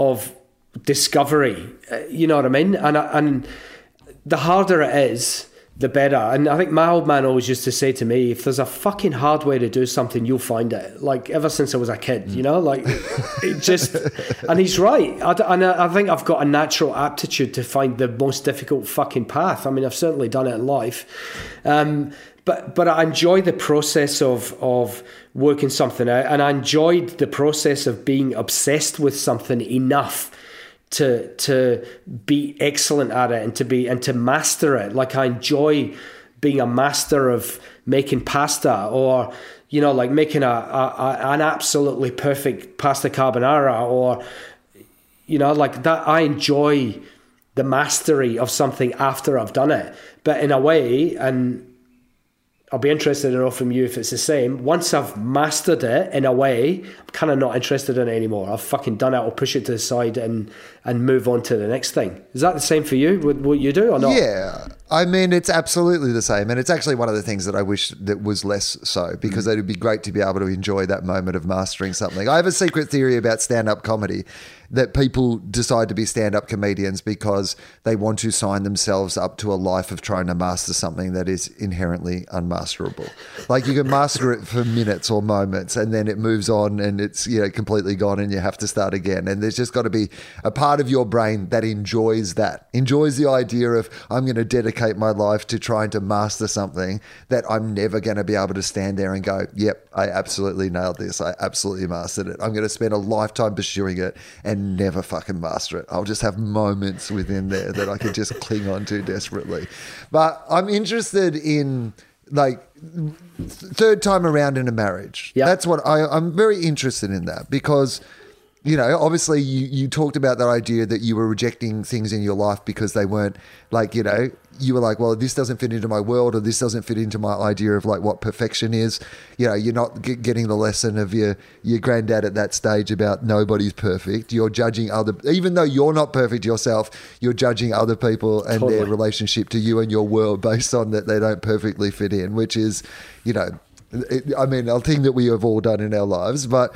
of discovery. Uh, you know what I mean? And and the harder it is, the better. And I think my old man always used to say to me, if there's a fucking hard way to do something, you'll find it. Like ever since I was a kid, you know, like it just, and he's right. I, and I think I've got a natural aptitude to find the most difficult fucking path. I mean, I've certainly done it in life. Um, but, but I enjoy the process of, of working something out. And I enjoyed the process of being obsessed with something enough to to be excellent at it and to be and to master it. Like I enjoy being a master of making pasta or you know like making a, a, a an absolutely perfect pasta carbonara or you know like that I enjoy the mastery of something after I've done it. But in a way, and I'll be interested to know from you if it's the same. Once I've mastered it in a way, I'm kind of not interested in it anymore. I've fucking done it. I'll push it to the side and and move on to the next thing. Is that the same for you? With what you do or not? Yeah, I mean it's absolutely the same, and it's actually one of the things that I wish that was less so because mm. it would be great to be able to enjoy that moment of mastering something. I have a secret theory about stand-up comedy that people decide to be stand up comedians because they want to sign themselves up to a life of trying to master something that is inherently unmasterable. Like you can master it for minutes or moments and then it moves on and it's you know completely gone and you have to start again. And there's just got to be a part of your brain that enjoys that, enjoys the idea of I'm going to dedicate my life to trying to master something that I'm never going to be able to stand there and go, yep, I absolutely nailed this. I absolutely mastered it. I'm going to spend a lifetime pursuing it and never fucking master it. I'll just have moments within there that I can just cling on to desperately. But I'm interested in like third time around in a marriage. Yeah. That's what I, I'm very interested in that because, you know, obviously you, you talked about that idea that you were rejecting things in your life because they weren't like, you know, you were like, well, this doesn't fit into my world or this doesn't fit into my idea of like what perfection is. You know, you're not g- getting the lesson of your, your granddad at that stage about nobody's perfect. You're judging other, even though you're not perfect yourself, you're judging other people and their relationship to you and your world based on that they don't perfectly fit in, which is, you know, it, I mean, a thing that we have all done in our lives. But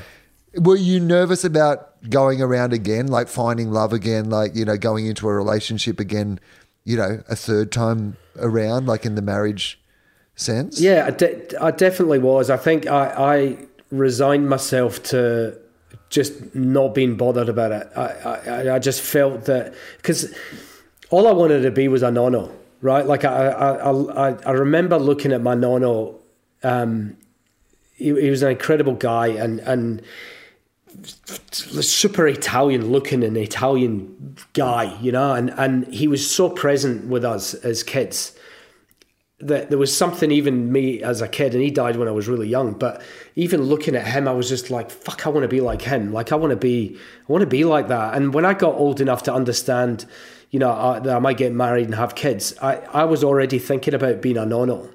were you nervous about going around again, like finding love again, like, you know, going into a relationship again, you know, a third time around, like in the marriage sense? Yeah, I, de- I definitely was. I think I, I resigned myself to just not being bothered about it. I, I, I just felt that because all I wanted to be was a nonno, right? Like I, I, I, I remember looking at my nonno. Um, he, he was an incredible guy and and super Italian looking and Italian guy, you know, and and he was so present with us as kids that there was something even me as a kid and he died when I was really young but even looking at him I was just like fuck I want to be like him. Like I want to be I want to be like that. And when I got old enough to understand you know uh, that I might get married and have kids I, I was already thinking about being a nonno.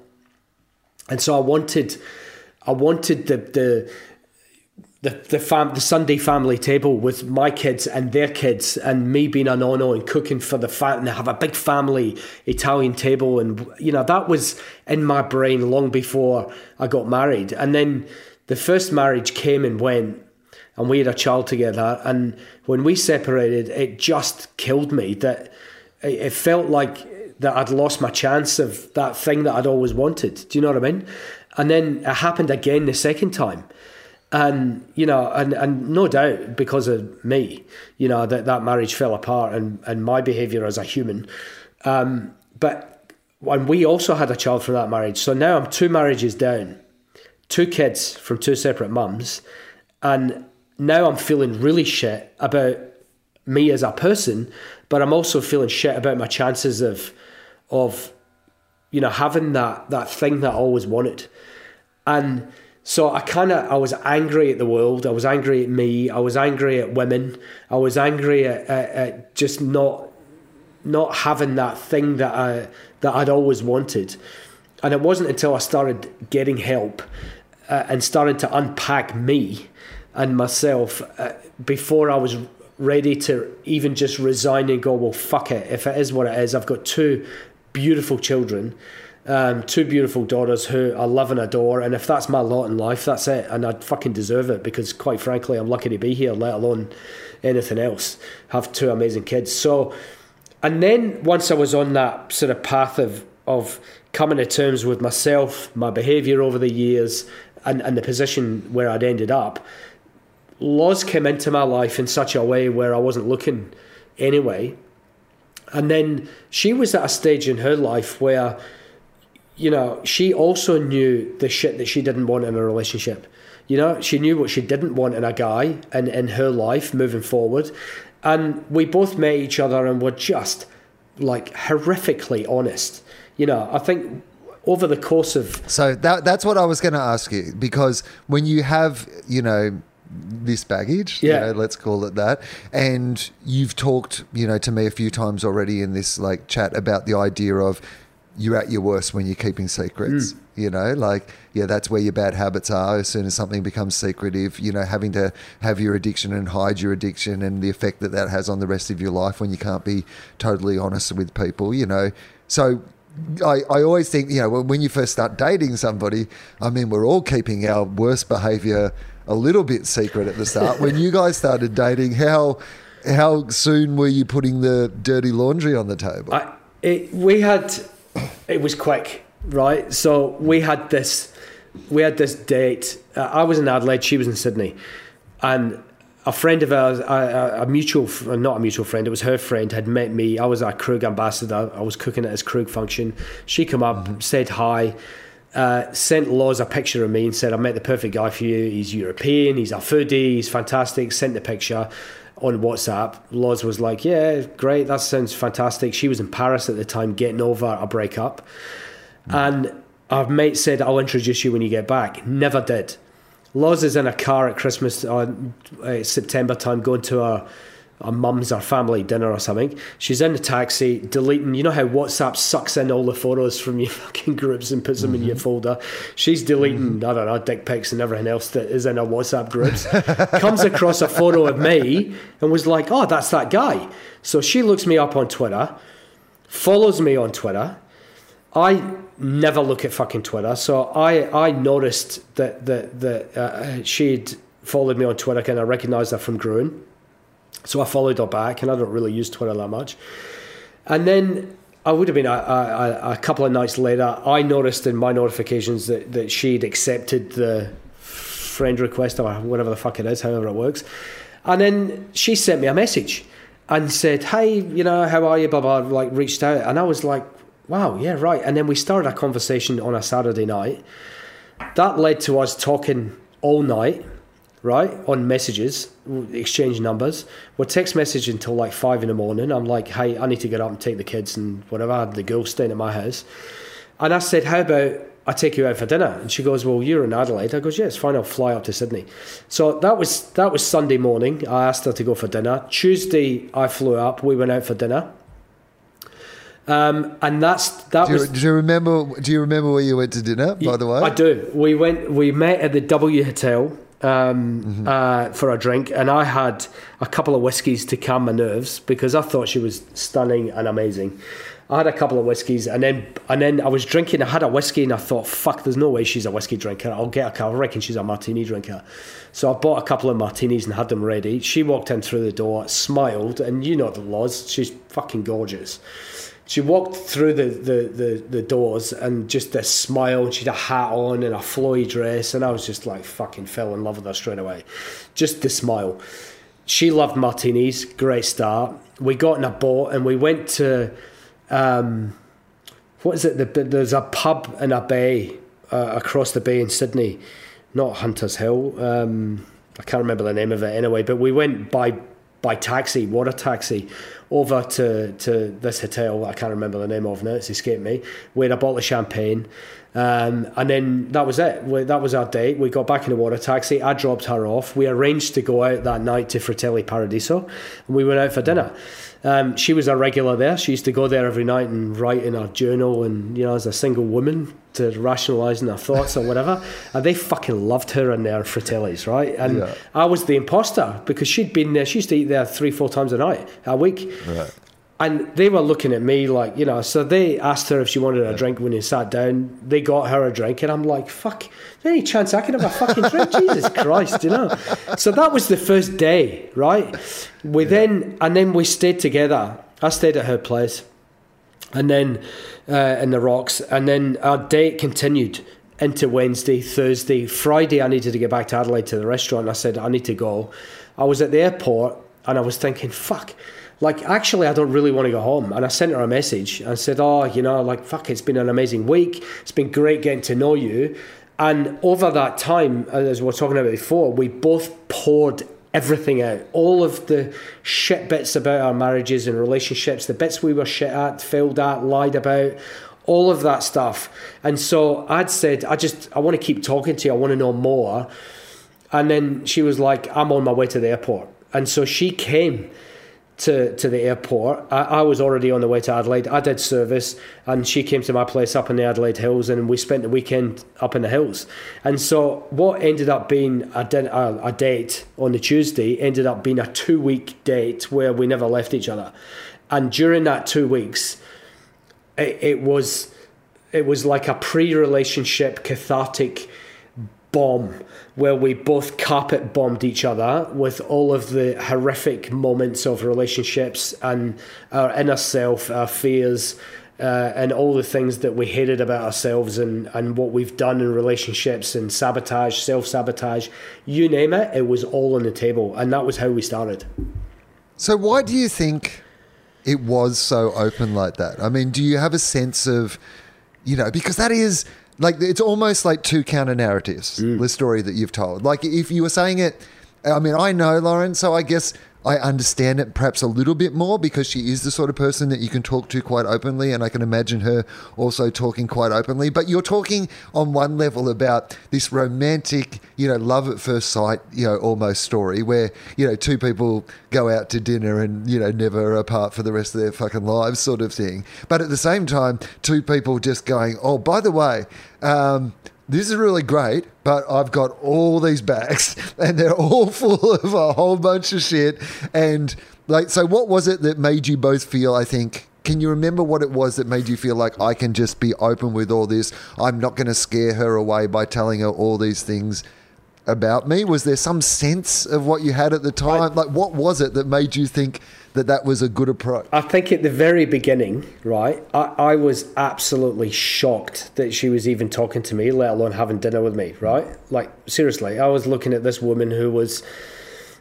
And so I wanted I wanted the the the the fam the Sunday family table with my kids and their kids and me being a nonno and cooking for the fat and have a big family Italian table and you know that was in my brain long before I got married. And then the first marriage came and went and we had a child together and when we separated it just killed me that it it felt like that I'd lost my chance of that thing that I'd always wanted. Do you know what I mean? And then it happened again the second time and you know and and no doubt because of me you know that that marriage fell apart and and my behavior as a human. Um but and we also had a child from that marriage. So now i'm two marriages down two kids from two separate mums. And now i'm feeling really shit about me as a person but i'm also feeling shit about my chances of of you know having that that thing that i always wanted. And so I kind of I was angry at the world. I was angry at me. I was angry at women. I was angry at, at, at just not not having that thing that I that I'd always wanted. And it wasn't until I started getting help uh, and started to unpack me and myself uh, before I was ready to even just resign and go, well, fuck it. If it is what it is, I've got two beautiful children um, two beautiful daughters who I love and adore. And if that's my lot in life, that's it. And I'd fucking deserve it because, quite frankly, I'm lucky to be here, let alone anything else. Have two amazing kids. So, and then once I was on that sort of path of of coming to terms with myself, my behaviour over the years, and, and the position where I'd ended up, Loz came into my life in such a way where I wasn't looking anyway. And then she was at a stage in her life where you know, she also knew the shit that she didn't want in a relationship. You know, she knew what she didn't want in a guy and in her life moving forward. And we both met each other and were just like horrifically honest. You know, I think over the course of So that that's what I was going to ask you because when you have, you know, this baggage, Yeah. you know, let's call it that, and you've talked, you know, to me a few times already in this like chat about the idea of you're at your worst when you're keeping secrets. Mm. You know, like yeah, that's where your bad habits are. As soon as something becomes secretive, you know, having to have your addiction and hide your addiction and the effect that that has on the rest of your life when you can't be totally honest with people. You know, so I, I always think, you know, when, when you first start dating somebody, I mean, we're all keeping our worst behavior a little bit secret at the start. when you guys started dating, how how soon were you putting the dirty laundry on the table? I, it, we had it was quick, right? So we had this we had this date. Uh, I was in Adelaide, she was in Sydney, and a friend of ours, a, a, a mutual, not a mutual friend, it was her friend, had met me. I was a Krug ambassador. I was cooking at his Krug function. She come up, said hi, uh, sent Loz a picture of me and said, I met the perfect guy for you. He's European, he's a foodie, he's fantastic. Sent the picture on WhatsApp. Loz was like, Yeah, great, that sounds fantastic. She was in Paris at the time getting over a breakup. And our mate said, I'll introduce you when you get back. Never did. Loz is in a car at Christmas, uh, uh, September time, going to a, a mum's or family dinner or something. She's in the taxi, deleting. You know how WhatsApp sucks in all the photos from your fucking groups and puts them mm-hmm. in your folder? She's deleting, mm-hmm. I don't know, dick pics and everything else that is in her WhatsApp groups. Comes across a photo of me and was like, oh, that's that guy. So she looks me up on Twitter, follows me on Twitter. I never look at fucking Twitter. So I, I noticed that that that uh, she'd followed me on Twitter, and I recognised her from Gruen. So I followed her back, and I don't really use Twitter that much. And then I would have been a, a, a couple of nights later. I noticed in my notifications that that she'd accepted the friend request or whatever the fuck it is, however it works. And then she sent me a message and said, "Hey, you know, how are you?" Blah blah. Like reached out, and I was like, wow, yeah, right. And then we started a conversation on a Saturday night. That led to us talking all night, right, on messages, exchange numbers. We're text message until like five in the morning. I'm like, hey, I need to get up and take the kids and whatever. I had the girls staying at my house. And I said, how about I take you out for dinner? And she goes, well, you're in Adelaide. I goes, yeah, it's fine. I'll fly up to Sydney. So that was that was Sunday morning. I asked her to go for dinner. Tuesday, I flew up. We went out for dinner. Um, and that's that do was. do you remember? Do you remember where you went to dinner? By the way, I do. We went. We met at the W Hotel um, mm-hmm. uh, for a drink, and I had a couple of whiskies to calm my nerves because I thought she was stunning and amazing. I had a couple of whiskies, and then and then I was drinking. I had a whiskey, and I thought, "Fuck, there's no way she's a whiskey drinker. I'll get a. I reckon she's a martini drinker." So I bought a couple of martinis and had them ready. She walked in through the door, smiled, and you know the laws. She's fucking gorgeous she walked through the, the, the, the, doors and just a smile she had a hat on and a flowy dress and I was just like fucking fell in love with her straight away. Just the smile. She loved martinis, great start. We got in a boat and we went to um, what is it? The, there's a pub in a bay uh, across the bay in Sydney, not Hunters Hill. Um, I can't remember the name of it anyway, but we went by by taxi, water taxi, over to, to this hotel. I can't remember the name of now. It's escaped me. Had a bottle of champagne. Um, and then that was it. We, that was our date. We got back in the water taxi. I dropped her off. We arranged to go out that night to Fratelli Paradiso. And we went out for dinner. Um, she was a regular there. She used to go there every night and write in her journal, and you know, as a single woman, to rationalising her thoughts or whatever. And they fucking loved her in their Fratellis, right? And yeah. I was the imposter because she'd been there. She used to eat there three, four times a night, a week. Right. And they were looking at me like, you know, so they asked her if she wanted a drink when they sat down. They got her a drink, and I'm like, fuck, any chance I can have a fucking drink? Jesus Christ, you know? So that was the first day, right? We yeah. then, and then we stayed together. I stayed at her place, and then uh, in the rocks, and then our date continued into Wednesday, Thursday, Friday. I needed to get back to Adelaide to the restaurant. I said, I need to go. I was at the airport, and I was thinking, fuck like actually I don't really want to go home. And I sent her a message and said, Oh, you know, like fuck, it's been an amazing week. It's been great getting to know you. And over that time, as we were talking about before, we both poured everything out. All of the shit bits about our marriages and relationships, the bits we were shit at, failed at, lied about, all of that stuff. And so I'd said, I just I want to keep talking to you, I want to know more. And then she was like, I'm on my way to the airport. And so she came to, to the airport. I, I, was already on the way to Adelaide. I did service, and she came to my place up in the Adelaide Hills, and we spent the weekend up in the hills. And so, what ended up being a, a, a date on the Tuesday ended up being a two week date where we never left each other. And during that two weeks, it, it was it was like a pre relationship cathartic bomb where we both carpet bombed each other with all of the horrific moments of relationships and our inner self, our fears, uh, and all the things that we hated about ourselves and, and what we've done in relationships and sabotage, self sabotage, you name it, it was all on the table. And that was how we started. So, why do you think it was so open like that? I mean, do you have a sense of, you know, because that is like it's almost like two counter narratives. Mm. The story that you've told. Like if you were saying it, I mean, I know Lauren, so I guess I understand it perhaps a little bit more because she is the sort of person that you can talk to quite openly, and I can imagine her also talking quite openly. But you're talking on one level about this romantic, you know, love at first sight, you know, almost story where you know two people go out to dinner and you know never apart for the rest of their fucking lives, sort of thing. But at the same time, two people just going, oh, by the way. Um, this is really great, but I've got all these bags and they're all full of a whole bunch of shit. And like, so what was it that made you both feel, I think, can you remember what it was that made you feel like I can just be open with all this? I'm not going to scare her away by telling her all these things about me. Was there some sense of what you had at the time? I, like, what was it that made you think that that was a good approach? I think at the very beginning, right, I, I was absolutely shocked that she was even talking to me, let alone having dinner with me, right? Like, seriously, I was looking at this woman who was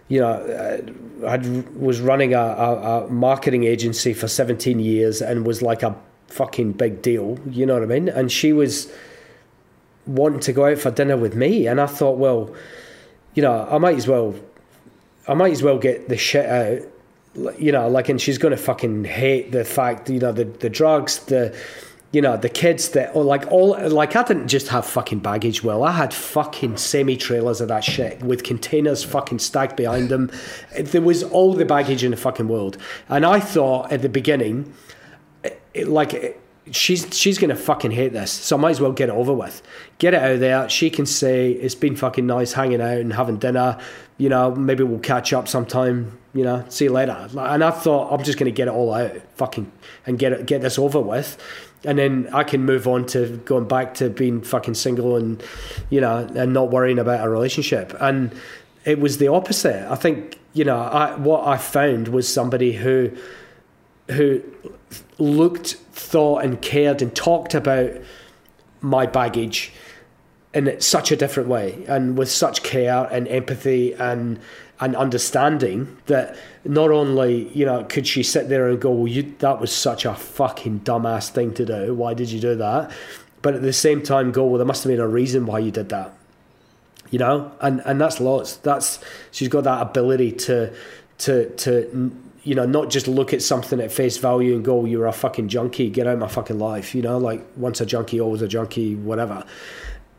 you know, uh, I was running a, a, a, marketing agency for 17 years and was like a fucking big deal, you know what I mean? And she was wanting to go out for dinner with me, and I thought, well, you know, I might as well, I might as well get the shit out you know, like, and she's going to fucking hate the fact, you know, the, the drugs, the, you know, the kids that, or like all, like I didn't just have fucking baggage, Well, I had fucking semi trailers of that shit with containers fucking stacked behind them. There was all the baggage in the fucking world. And I thought at the beginning, it, like, it, she's she's gonna fucking hate this, so I might as well get it over with. Get it out there. She can say it's been fucking nice hanging out and having dinner. You know, maybe we'll catch up sometime. You know, see you later. And I thought I'm just gonna get it all out, fucking, and get it get this over with, and then I can move on to going back to being fucking single and you know and not worrying about a relationship. And it was the opposite. I think you know I, what I found was somebody who who looked, thought, and cared and talked about my baggage in such a different way and with such care and empathy and and understanding that not only you know could she sit there and go well you that was such a fucking dumbass thing to do. Why did you do that? But at the same time go well there must have been a reason why you did that. You know? And and that's lots that's she's got that ability to to to you know, not just look at something at face value and go, you're a fucking junkie, get out of my fucking life, you know, like once a junkie, always a junkie, whatever.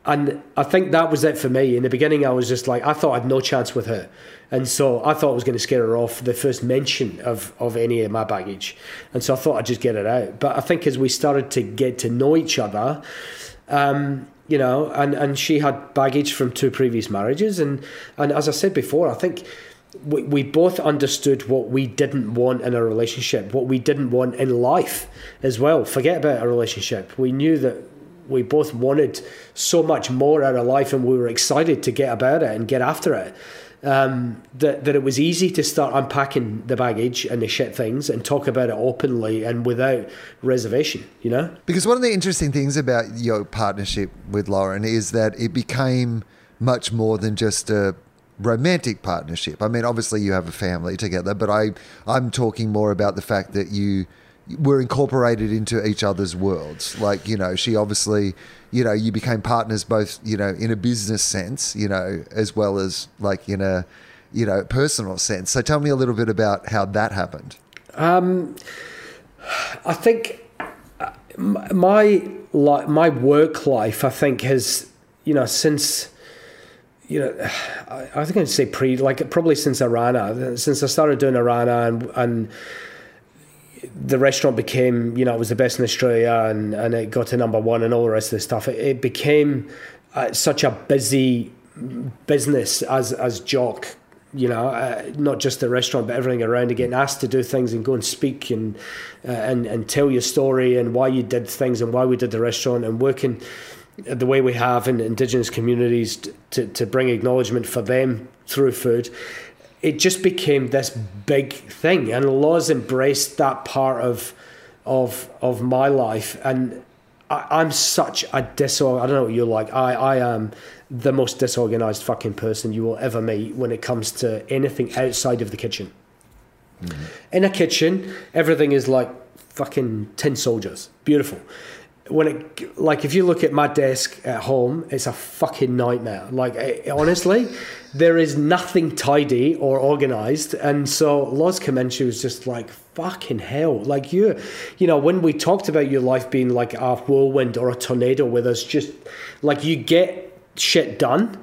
And I think that was it for me. In the beginning, I was just like, I thought I'd no chance with her. And so I thought I was going to scare her off the first mention of, of any of my baggage. And so I thought I'd just get it out. But I think as we started to get to know each other, um, you know, and, and she had baggage from two previous marriages. And, and as I said before, I think we, we both understood what we didn't want in a relationship, what we didn't want in life as well. Forget about a relationship. We knew that we both wanted so much more out of life and we were excited to get about it and get after it. Um, that, that it was easy to start unpacking the baggage and the shit things and talk about it openly and without reservation, you know? Because one of the interesting things about your partnership with Lauren is that it became much more than just a romantic partnership. I mean, obviously you have a family together, but I I'm talking more about the fact that you were incorporated into each other's worlds. Like, you know, she obviously, you know, you became partners both, you know, in a business sense, you know, as well as like in a, you know, personal sense. So tell me a little bit about how that happened. Um, I think uh, my my work life, I think, has you know since you know, I, think I'd say pre, like probably since Orana, since I started doing Orana and, and the restaurant became, you know, it was the best in Australia and, and it got to number one and all the rest of the stuff. It, it became uh, such a busy business as, as Jock, you know, uh, not just the restaurant, but everything around it, getting asked to do things and go and speak and, uh, and, and tell your story and why you did things and why we did the restaurant and working the way we have in indigenous communities to, to bring acknowledgement for them through food, it just became this big thing. And Loz embraced that part of of of my life. And I, am such a disorganized, I don't know what you're like. I, I am the most disorganized fucking person you will ever meet when it comes to anything outside of the kitchen. Mm-hmm. In a kitchen, everything is like fucking tin soldiers. Beautiful when it like if you look at my desk at home, it's a fucking nightmare. Like it, honestly, there is nothing tidy or organized, and so Loz came was just like fucking hell. Like you, you know, when we talked about your life being like a whirlwind or a tornado, where there's just like you get shit done,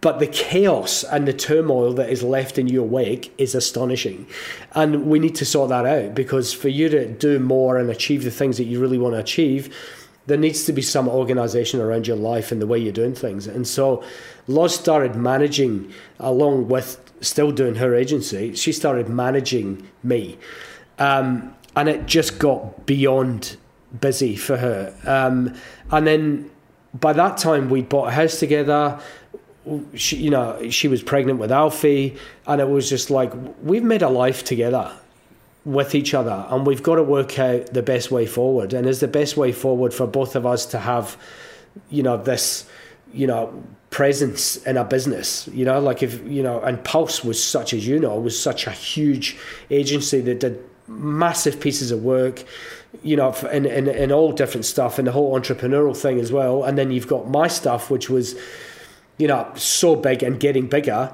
but the chaos and the turmoil that is left in your wake is astonishing. And we need to sort that out because for you to do more and achieve the things that you really want to achieve, there needs to be some organization around your life and the way you're doing things. And so Loz started managing, along with still doing her agency, she started managing me. Um, and it just got beyond busy for her. Um, and then by that time, we bought a house together she, you know, she was pregnant with Alfie, and it was just like we've made a life together with each other, and we've got to work out the best way forward. And is the best way forward for both of us to have, you know, this, you know, presence in a business. You know, like if you know, and Pulse was such as you know was such a huge agency that did massive pieces of work you know, in, in, in all different stuff and the whole entrepreneurial thing as well. And then you've got my stuff, which was, you know, so big and getting bigger,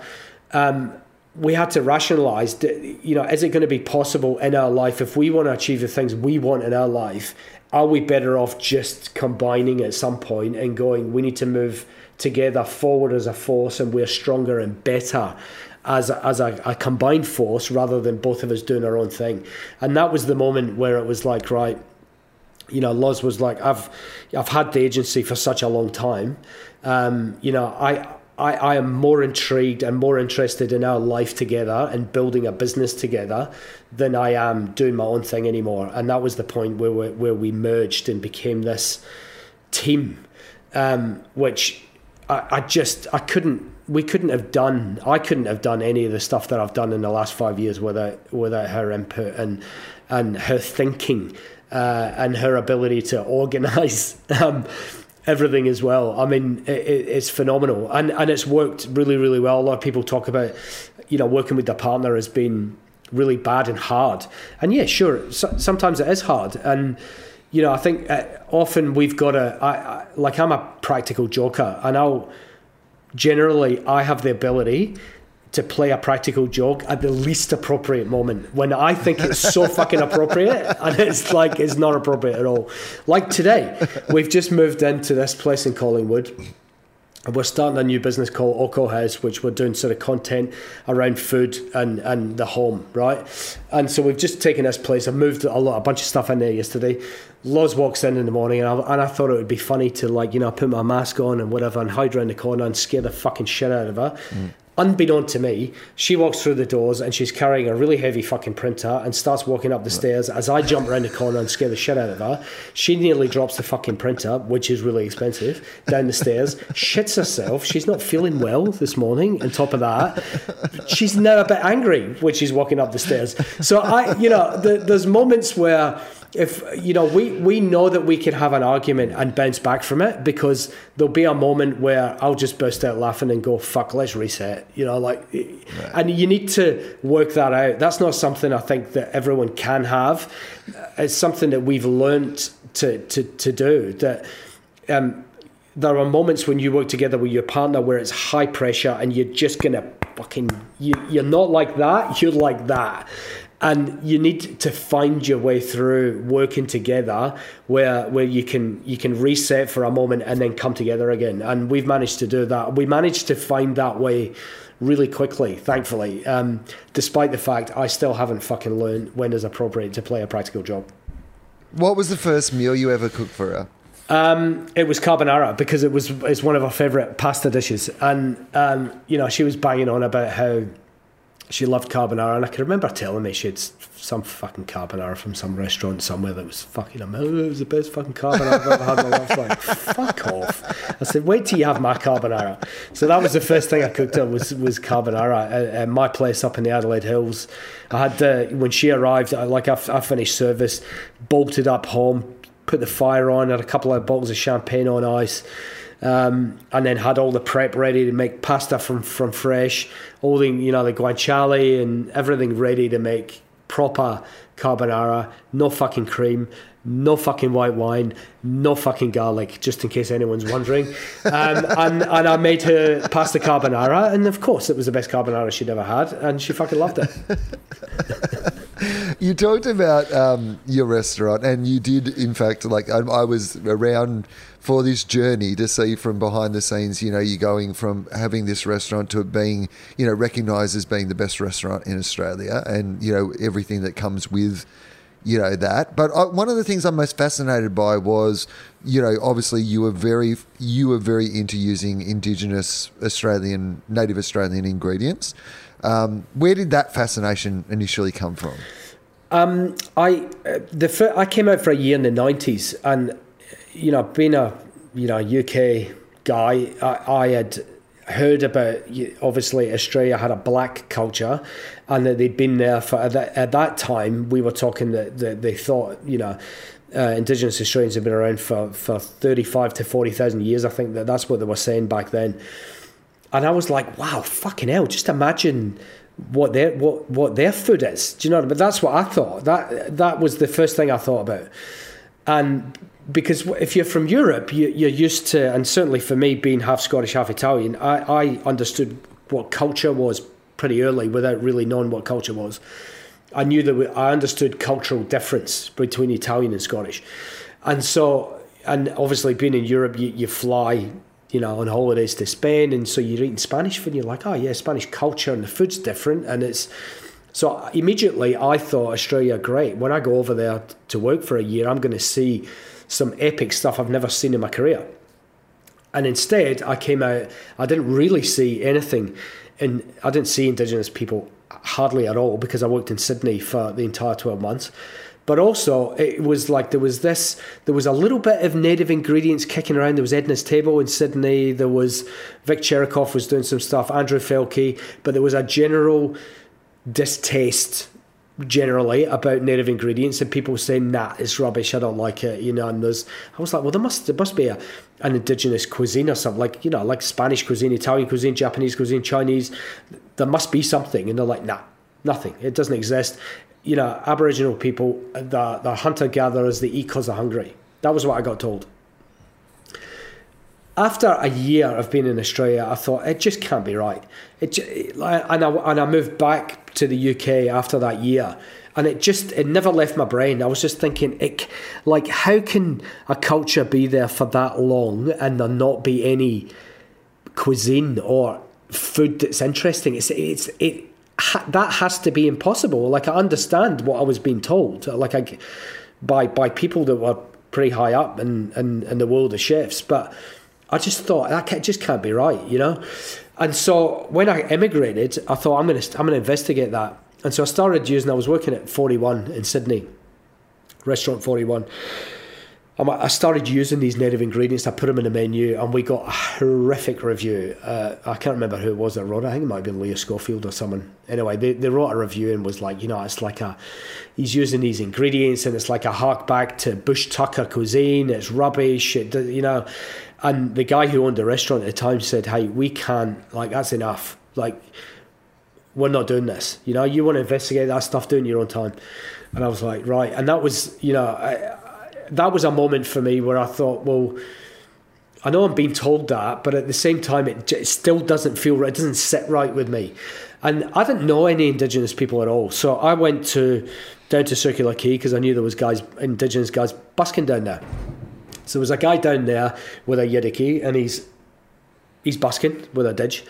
um, we had to rationalize, you know, is it going to be possible in our life if we want to achieve the things we want in our life? Are we better off just combining at some point and going, we need to move together forward as a force and we're stronger and better as a, as a, a, combined force rather than both of us doing our own thing. And that was the moment where it was like, right, you know, Loz was like, I've I've had the agency for such a long time. Um, you know, I, I I am more intrigued and more interested in our life together and building a business together than I am doing my own thing anymore. And that was the point where we, where we merged and became this team, um, which I, I just I couldn't we couldn't have done I couldn't have done any of the stuff that I've done in the last five years without without her input and and her thinking uh, and her ability to organize um, everything as well. I mean, it, it's phenomenal, and and it's worked really, really well. A lot of people talk about, you know, working with their partner has been really bad and hard, and yeah, sure, so, sometimes it is hard, and you know, I think uh, often we've got a I, I, like I'm a practical joker, and I'll generally I have the ability to play a practical joke at the least appropriate moment when I think it's so fucking appropriate and it's like it's not appropriate at all. Like today, we've just moved into this place in Collingwood. And we're starting a new business called Oko House, which we're doing sort of content around food and, and the home, right? And so we've just taken this place. I've moved a lot, a bunch of stuff in there yesterday. Loz walks in in the morning, and I, and I thought it would be funny to like you know put my mask on and whatever, and hide around the corner and scare the fucking shit out of her. Mm unbeknown to me, she walks through the doors and she's carrying a really heavy fucking printer and starts walking up the stairs. As I jump around the corner and scare the shit out of her, she nearly drops the fucking printer, which is really expensive, down the stairs, shits herself. She's not feeling well this morning. On top of that, she's now a bit angry when she's walking up the stairs. So I, you know, the, there's moments where if you know we we know that we can have an argument and bounce back from it because there'll be a moment where I'll just burst out laughing and go fuck let's reset you know like right. and you need to work that out. That's not something I think that everyone can have. It's something that we've learned to to to do that um, there are moments when you work together with your partner where it's high pressure and you're just gonna fucking you, you're not like that you're like that and you need to find your way through working together where where you can you can reset for a moment and then come together again. And we've managed to do that. We managed to find that way really quickly thankfully um, despite the fact I still haven't fucking learned when it's appropriate to play a practical job. What was the first meal you ever cooked for her? Um, it was carbonara because it was it's one of our favorite pasta dishes. And um, you know she was banging on about how she loved carbonara, and I can remember telling me she had some fucking carbonara from some restaurant somewhere that was fucking amazing. Oh, it was the best fucking carbonara I've ever had in my life. Like, fuck off. I said, wait till you have my carbonara. So that was the first thing I cooked her was was carbonara at, my place up in the Adelaide Hills. I had when she arrived, I, like I, I finished service, bolted up home, put the fire on, had a couple of bottles of champagne on ice um, and then had all the prep ready to make pasta from from fresh, all the you know the guanciale and everything ready to make proper carbonara, no fucking cream, no fucking white wine, no fucking garlic, just in case anyone's wondering. Um, and, and I made her pasta carbonara, and of course, it was the best carbonara she'd ever had, and she fucking loved it. you talked about um, your restaurant, and you did, in fact, like I, I, was around for this journey to see from behind the scenes. You know, you're going from having this restaurant to being, you know, recognised as being the best restaurant in Australia, and you know everything that comes with. You know that, but I, one of the things I'm most fascinated by was, you know, obviously you were very you were very into using Indigenous Australian, native Australian ingredients. Um, where did that fascination initially come from? Um, I uh, the I came out for a year in the nineties, and you know, being a you know UK guy, I, I had heard about obviously Australia had a black culture and that they'd been there for at that, at that time we were talking that, that they thought you know uh, indigenous Australians have been around for, for 35 to 40,000 years I think that that's what they were saying back then and I was like, wow, fucking hell! Just imagine what their what what their food is. Do you know? But that's what I thought. That that was the first thing I thought about. And because if you're from Europe, you, are used to, and certainly for me, being half Scottish, half Italian, I, I understood what culture was pretty early without really knowing what culture was. I knew that I understood cultural difference between Italian and Scottish, and so and obviously being in Europe, you, you fly you know, on holidays to Spain, and so you're eating Spanish food, and you're like, oh yeah, Spanish culture and the food's different, and it's so immediately I thought Australia great. When I go over there to work for a year, I'm going to see some epic stuff I've never seen in my career. And instead, I came out. I didn't really see anything, and I didn't see Indigenous people hardly at all because I worked in Sydney for the entire twelve months but also it was like there was this there was a little bit of native ingredients kicking around there was edna's table in sydney there was vic cherikoff was doing some stuff andrew fielke but there was a general distaste generally about native ingredients and people saying nah it's rubbish i don't like it you know and there's i was like well there must there must be a, an indigenous cuisine or something like you know like spanish cuisine italian cuisine japanese cuisine chinese there must be something and they're like nah nothing it doesn't exist you know, Aboriginal people, the, the hunter gatherers, they eat because they're hungry. That was what I got told. After a year of being in Australia, I thought it just can't be right. It and I and I moved back to the UK after that year, and it just it never left my brain. I was just thinking, it like how can a culture be there for that long and there not be any cuisine or food that's interesting? It's it's it ha- that has to be impossible. Like I understand what I was being told, like I, by by people that were pretty high up in, in, in the world of chefs, but I just thought that just can't be right, you know. And so when I immigrated, I thought I'm gonna I'm gonna investigate that. And so I started using. I was working at 41 in Sydney, restaurant 41 I started using these native ingredients. I put them in the menu, and we got a horrific review. Uh, I can't remember who it was that wrote. I think it might have been Leo Schofield or someone. Anyway, they, they wrote a review and was like, you know, it's like a he's using these ingredients, and it's like a hark back to bush tucker cuisine. It's rubbish, it, you know. And the guy who owned the restaurant at the time said, "Hey, we can't. Like that's enough. Like we're not doing this. You know, you want to investigate that stuff, do in your own time." And I was like, right. And that was, you know. I, that was a moment for me where I thought, well, I know I'm being told that, but at the same time, it, it still doesn't feel right. It doesn't sit right with me. And I didn't know any Indigenous people at all. So I went to down to Circular Quay because I knew there was guys, Indigenous guys, busking down there. So there was a guy down there with a Yidaki, and he's he's busking with a didge.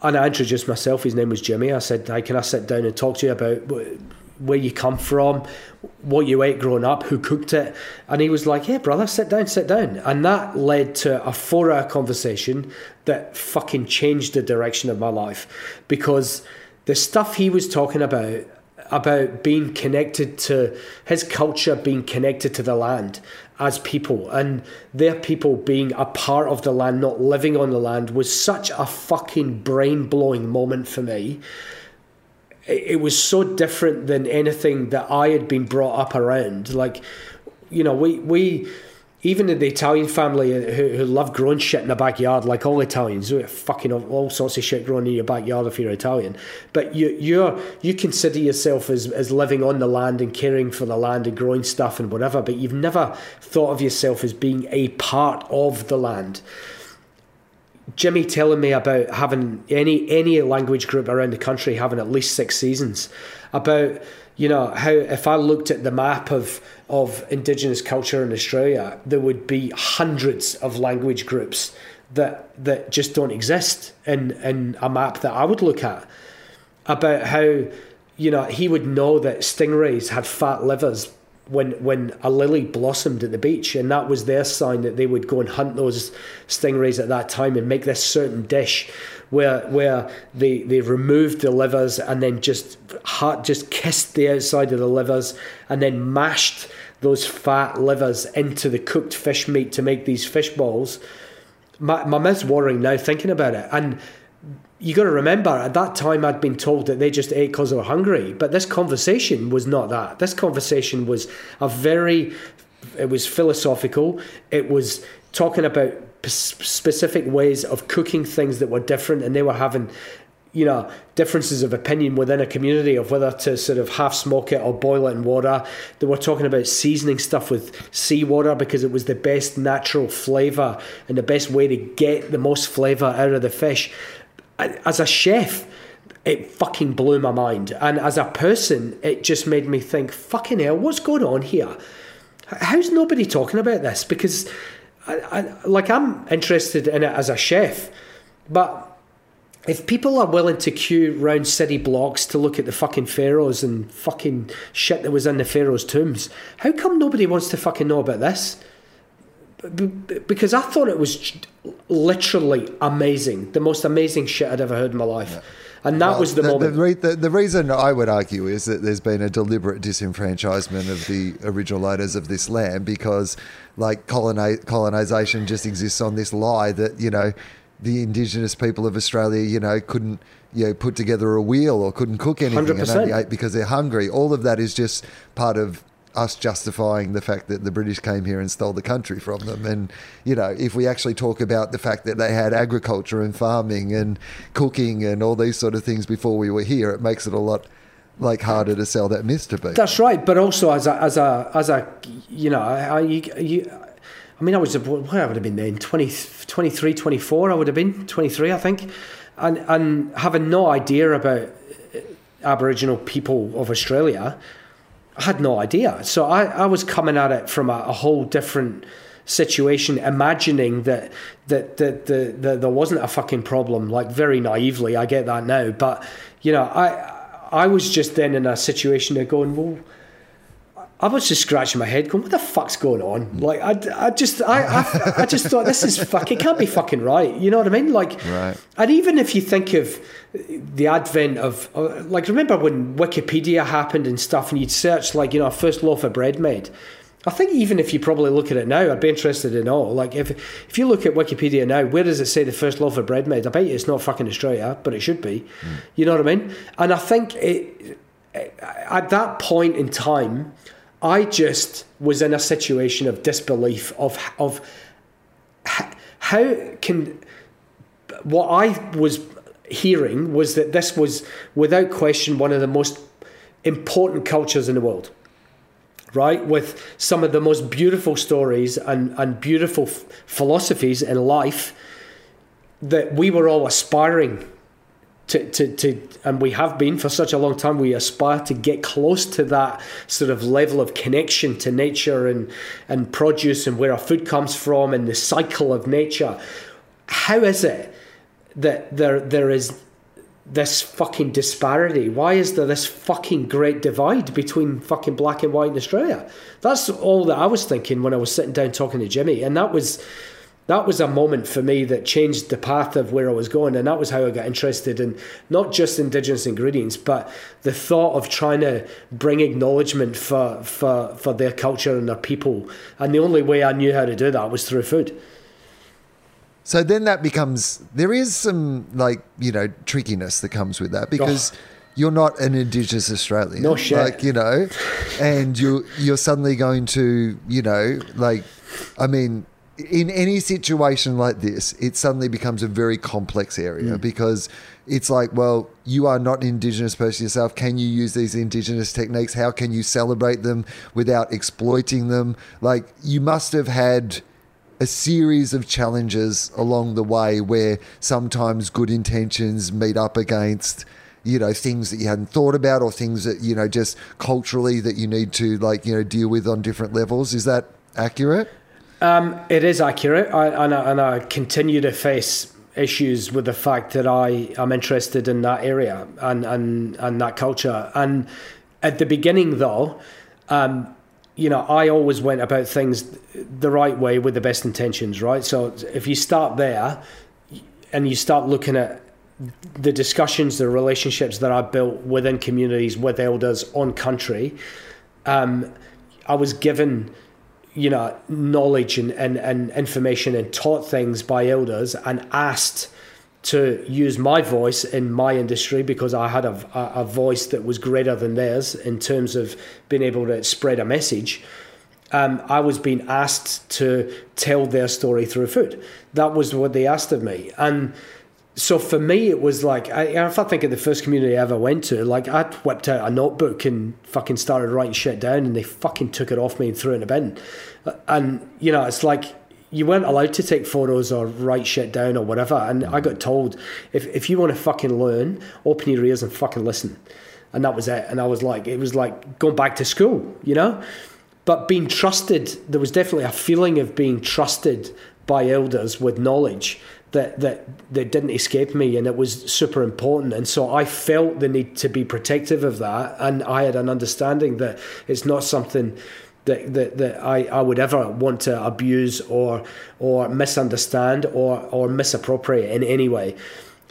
And I introduced myself. His name was Jimmy. I said, "Hey, can I sit down and talk to you about where you come from, what you ate growing up, who cooked it. And he was like, Yeah, brother, sit down, sit down. And that led to a four hour conversation that fucking changed the direction of my life because the stuff he was talking about about being connected to his culture being connected to the land as people and their people being a part of the land not living on the land was such a fucking brain blowing moment for me it was so different than anything that I had been brought up around. Like, you know, we we even in the Italian family uh, who, who love growing shit in the backyard, like all Italians, you uh, fucking all sorts of shit growing in your backyard if you're Italian. But you you're you consider yourself as, as living on the land and caring for the land and growing stuff and whatever, but you've never thought of yourself as being a part of the land. Jimmy telling me about having any any language group around the country having at least six seasons, about you know how if I looked at the map of of Indigenous culture in Australia, there would be hundreds of language groups that that just don't exist in in a map that I would look at. About how you know he would know that stingrays had fat livers when when a lily blossomed at the beach, and that was their sign that they would go and hunt those stingrays at that time and make this certain dish where where they they removed the livers and then just hot just kissed the outside of the livers and then mashed those fat livers into the cooked fish meat to make these fish balls. My my mouth's watering now thinking about it and you got to remember at that time I'd been told that they just ate because they were hungry, but this conversation was not that. This conversation was a very, it was philosophical. It was talking about specific ways of cooking things that were different, and they were having, you know, differences of opinion within a community of whether to sort of half smoke it or boil it in water. They were talking about seasoning stuff with seawater because it was the best natural flavour and the best way to get the most flavour out of the fish as a chef, it fucking blew my mind. And as a person, it just made me think, fucking hell, what's going on here? How's nobody talking about this? Because, I, I, like, I'm interested in it as a chef, but if people are willing to queue round city blocks to look at the fucking pharaohs and fucking shit that was in the pharaohs' tombs, how come nobody wants to fucking know about this? because I thought it was literally amazing, the most amazing shit I'd ever heard in my life. Yeah. And that well, was the, the moment. The, re- the, the, reason I would argue is that there's been a deliberate disenfranchisement of the original owners of this land because, like, coloni- colonization just exists on this lie that, you know, the indigenous people of Australia, you know, couldn't, you know, put together a wheel or couldn't cook anything 100%. and only ate because they're hungry. All of that is just part of us justifying the fact that the British came here and stole the country from them. And, you know, if we actually talk about the fact that they had agriculture and farming and cooking and all these sort of things before we were here, it makes it a lot like harder to sell that myth to people. That's right. But also as a, as a, as a, you know, I, you, I mean, I was, where I would have been then, 20, 23, 24, I would have been, 23, I think. And, and having no idea about Aboriginal people of Australia, I had no idea. So I, I was coming at it from a, a whole different situation, imagining that that that the, there wasn't a fucking problem. Like very naively, I get that now, but you know, I I was just then in a situation of going, well, I was just scratching my head, going, "What the fuck's going on?" Like, I, I just, I, I, I just thought this is fuck. It can't be fucking right. You know what I mean? Like, right. And even if you think of the advent of, uh, like, remember when Wikipedia happened and stuff, and you'd search like, you know, first loaf of bread made. I think even if you probably look at it now, I'd be interested in all. Like, if if you look at Wikipedia now, where does it say the first loaf of bread made? I bet you it's not fucking Australia, but it should be. Mm. You know what I mean? And I think it at that point in time I just was in a situation of disbelief of of how can what I was hearing was that this was without question one of the most important cultures in the world right? With some of the most beautiful stories and, and beautiful f- philosophies in life that we were all aspiring to, to, to, and we have been for such a long time, we aspire to get close to that sort of level of connection to nature and, and produce and where our food comes from and the cycle of nature. How is it that there there is this fucking disparity? Why is there this fucking great divide between fucking black and white in Australia? That's all that I was thinking when I was sitting down talking to Jimmy. And that was that was a moment for me that changed the path of where I was going. And that was how I got interested in not just Indigenous ingredients, but the thought of trying to bring acknowledgement for, for, for their culture and their people. And the only way I knew how to do that was through food. So then that becomes, there is some like, you know, trickiness that comes with that because. Oh you're not an Indigenous Australian. No shit. Like, you know, and you're, you're suddenly going to, you know, like I mean, in any situation like this, it suddenly becomes a very complex area Mm. because it's like, well, you are not an Indigenous person yourself. Can you use these Indigenous techniques? How can you celebrate them without exploiting them? Like, you must have had a series of challenges along the way where sometimes good intentions meet up against you know things that you hadn't thought about or things that you know just culturally that you need to like you know deal with on different levels is that accurate Um, it is accurate, I, and, I, and I continue to face issues with the fact that I am interested in that area and, and, and that culture. And at the beginning, though, um, you know, I always went about things the right way with the best intentions, right? So if you start there and you start looking at the discussions, the relationships that I built within communities with elders on country, um, I was given you know knowledge and, and, and information and taught things by elders and asked to use my voice in my industry because I had a, a, voice that was greater than theirs in terms of being able to spread a message. Um, I was being asked to tell their story through food. That was what they asked of me, and so for me, it was like I, if I think of the first community I ever went to, like I whipped out a notebook and fucking started writing shit down, and they fucking took it off me and threw it in a bin. Uh, and you know, it's like you weren't allowed to take photos or write shit down or whatever. And I got told if if you want to fucking learn, open your ears and fucking listen. And that was it. And I was like, it was like going back to school, you know. But being trusted, there was definitely a feeling of being trusted by elders with knowledge that that that didn't escape me and it was super important. And so I felt the need to be protective of that and I had an understanding that it's not something that, that, that I, I would ever want to abuse or or misunderstand or or misappropriate in any way.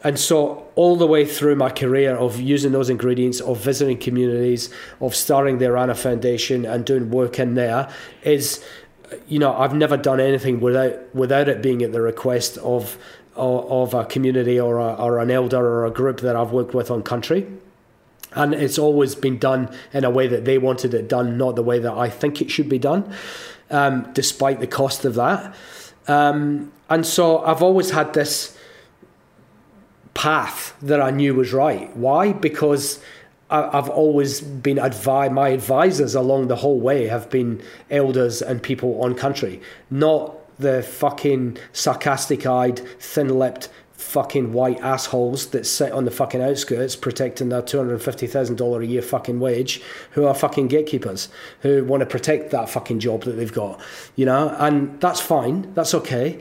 And so all the way through my career of using those ingredients of visiting communities of starting the Orana Foundation and doing work in there is you know, I've never done anything without without it being at the request of of, of a community or a, or an elder or a group that I've worked with on country, and it's always been done in a way that they wanted it done, not the way that I think it should be done, um, despite the cost of that. Um, and so I've always had this path that I knew was right. Why? Because I've always been advised, my advisors along the whole way have been elders and people on country, not the fucking sarcastic eyed, thin lipped, fucking white assholes that sit on the fucking outskirts protecting their $250,000 a year fucking wage who are fucking gatekeepers who want to protect that fucking job that they've got, you know, and that's fine, that's okay.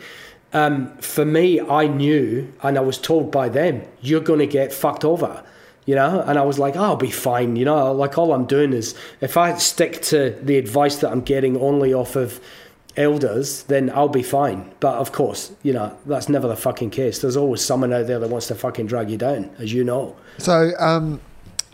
Um, for me, I knew and I was told by them, you're going to get fucked over you know? And i was like oh, i'll be fine you know? Like all i'm doing is if i stick to the advice that i'm getting only off of elders then i'll be fine. But of course you know that's never the fucking case. There's always someone out there that wants to fucking drag you down as you know. So um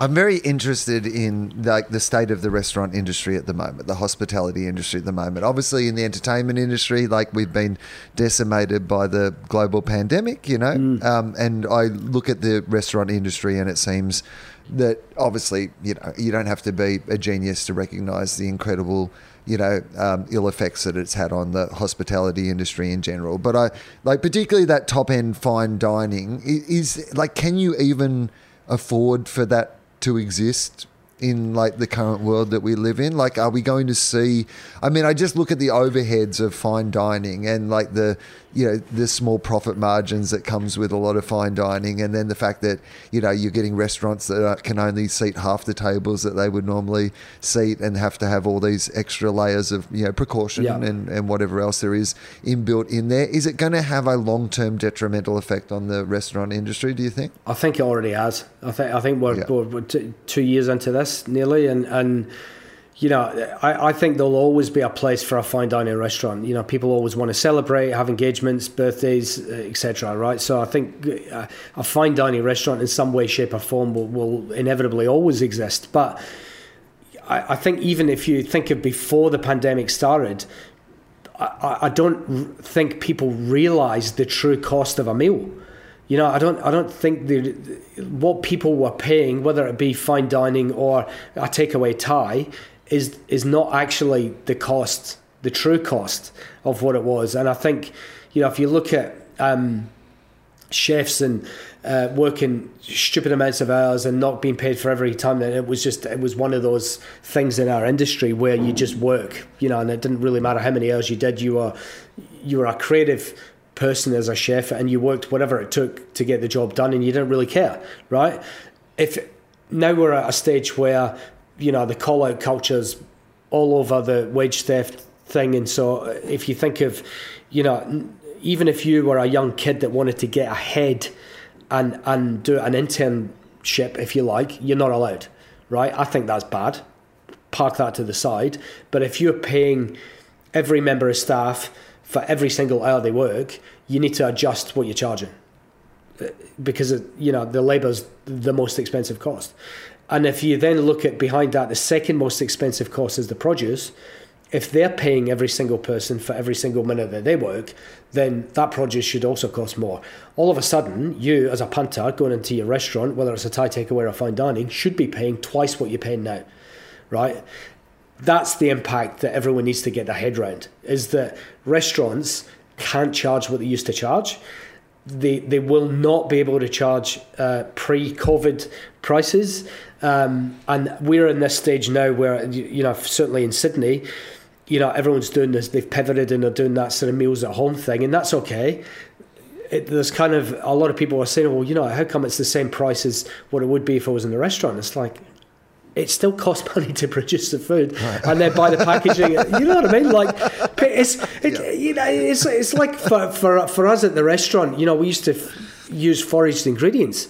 I'm very interested in like the state of the restaurant industry at the moment, the hospitality industry at the moment. Obviously, in the entertainment industry, like we've been decimated by the global pandemic, you know. Mm. Um, and I look at the restaurant industry, and it seems that obviously, you know, you don't have to be a genius to recognise the incredible you know, um, ill effects that it's had on the hospitality industry in general. But I like particularly that top end fine dining is, is like, can you even afford for that to exist in like the current world that we live in? Like, are we going to see? I mean, I just look at the overheads of fine dining and like the you know the small profit margins that comes with a lot of fine dining, and then the fact that you know you're getting restaurants that can only seat half the tables that they would normally seat, and have to have all these extra layers of you know precaution Yeah. and and whatever else there is inbuilt in there. Is it going to have a long term detrimental effect on the restaurant industry? Do you think? I think it already has. I think I think we're, Yeah. we're, we're t- two years into this nearly, and and you know I, I think there'll always be a place for a fine dining restaurant. You know, people always want to celebrate, have engagements, birthdays, etc. Right? So I think uh, a fine dining restaurant in some way, shape, or form will, will inevitably always exist. But I, I think even if you think of before the pandemic started. I, I don't think people realize the true cost of a meal. You know, I don't. I don't think the what people were paying, whether it be fine dining or a takeaway Thai, is is not actually the cost the true cost of what it was. And I think, you know, if you look at um, chefs and uh, working stupid amounts of hours and not being paid for every time, then it was just it was one of those things in our industry where you just work, you know, and it didn't really matter how many hours you did. You were you were a creative person as a chef and you worked whatever it took to get the job done and you didn't really care, right? If now we're at a stage where you know the call out cultures all over the wage theft thing. And so uh, if you think of, you know, even if you were a young kid that wanted to get ahead and and do an internship, if you like, you're not allowed, right? I think that's bad. Park that to the side. But if you're paying every member of staff for every single hour they work, you need to adjust what you're charging uh, because you know the labour's the most expensive cost. And if you then look at behind that, the second most expensive cost is the produce. If they're paying every single person for every single minute that they work, then that produce should also cost more. All of a sudden, you as a punter going into your restaurant, whether it's a Thai takeaway or fine dining, should be paying twice what you're paying now, right? That's the impact that everyone needs to get their head around. Is that restaurants can't charge what they used to charge they they will not be able to charge uh, pre-COVID prices. Um, and we're in this stage now where you know certainly in Sydney, you know everyone's doing this. They've pivoted and they're doing that sort of meals at home thing, and that's okay. It, there's kind of a lot of people are saying, well, you know, how come it's the same price as what it would be if I was in the restaurant? It's like, it still costs money to produce the food right. and then buy the packaging. you know what I mean? Like it's it, yeah. you know it's it's like for, for for us at the restaurant. You know, we used to f- use foraged ingredients,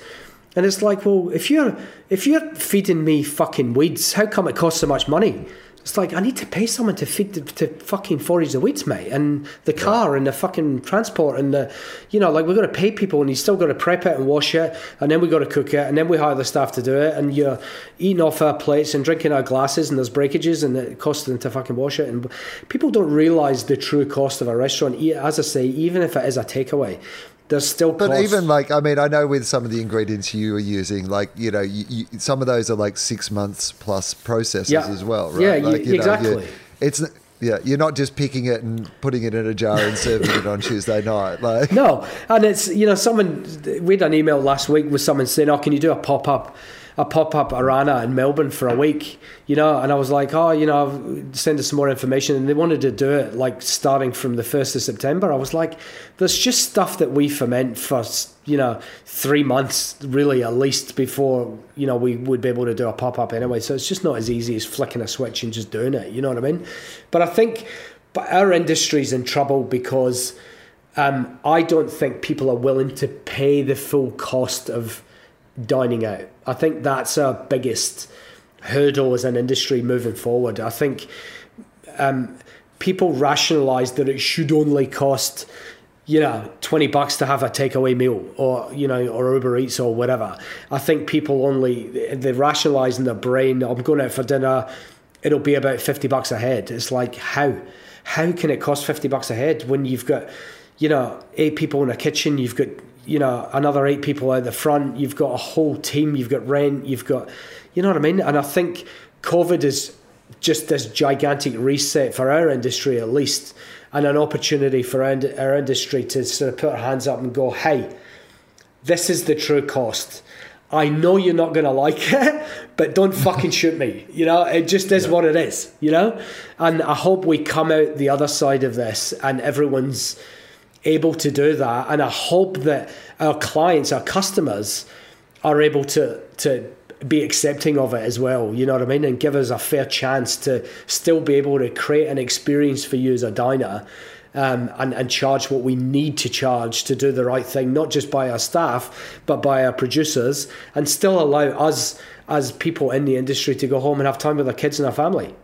and it's like, well, if you're if you're feeding me fucking weeds, how come it costs so much money? It's like I need to pay someone to feed the, to fucking forage the weeds, mate, and the car yeah. and the fucking transport and the, you know, like we've got to pay people and you still got to prep it and wash it, and then we got to cook it, and then we hire the staff to do it, and you're eating off our plates and drinking our glasses, and there's breakages, and it costs them to fucking wash it, and people don't realize the true cost of a restaurant. As I say, even if it is a takeaway, there's still but even like i mean i know with some of the ingredients you are using like you know you, you, some of those are like six months plus processes yeah. as well right yeah like, you, exactly know, it's yeah, you're not just picking it and putting it in a jar and serving it on Tuesday night. Like no, and it's you know someone we had an email last week with someone saying, "Oh, can you do a pop up a pop up Orana in Melbourne for a week, you know, and I was like, oh, you know, send us some more information. And they wanted to do it like starting from the 1st of September. I was like, there's just stuff that we ferment for, you know, three months really at least before, you know, we would be able to do a pop up anyway. So it's just not as easy as flicking a switch and just doing it, you know what I mean? But I think but our industry's in trouble because um, I don't think people are willing to pay the full cost of dining out. I think that's our biggest hurdle as an industry moving forward. I think um, people rationalise that it should only cost, you know, twenty bucks to have a takeaway meal, or you know, or Uber Eats or whatever. I think people only they rationalise in their brain. I'm going out for dinner. It'll be about fifty bucks a head. It's like how how can it cost fifty bucks a head when you've got you know eight people in a kitchen, you've got you know another eight people out the front you've got a whole team you've got rent you've got you know what i mean and i think covid is just this gigantic reset for our industry at least and an opportunity for our, our industry to sort of put our hands up and go hey this is the true cost I know you're not going to like it, but don't fucking shoot me. You know, it just is yeah. what it is, you know? And I hope we come out the other side of this and everyone's able to do that. And I hope that our clients, our customers, are able to to be accepting of it as well. You know what I mean, and give us a fair chance to still be able to create an experience for you as a diner. Um, and, and charge what we need to charge to do the right thing, not just by our staff, but by our producers, and still allow us as people in the industry to go home and have time with our kids and our family.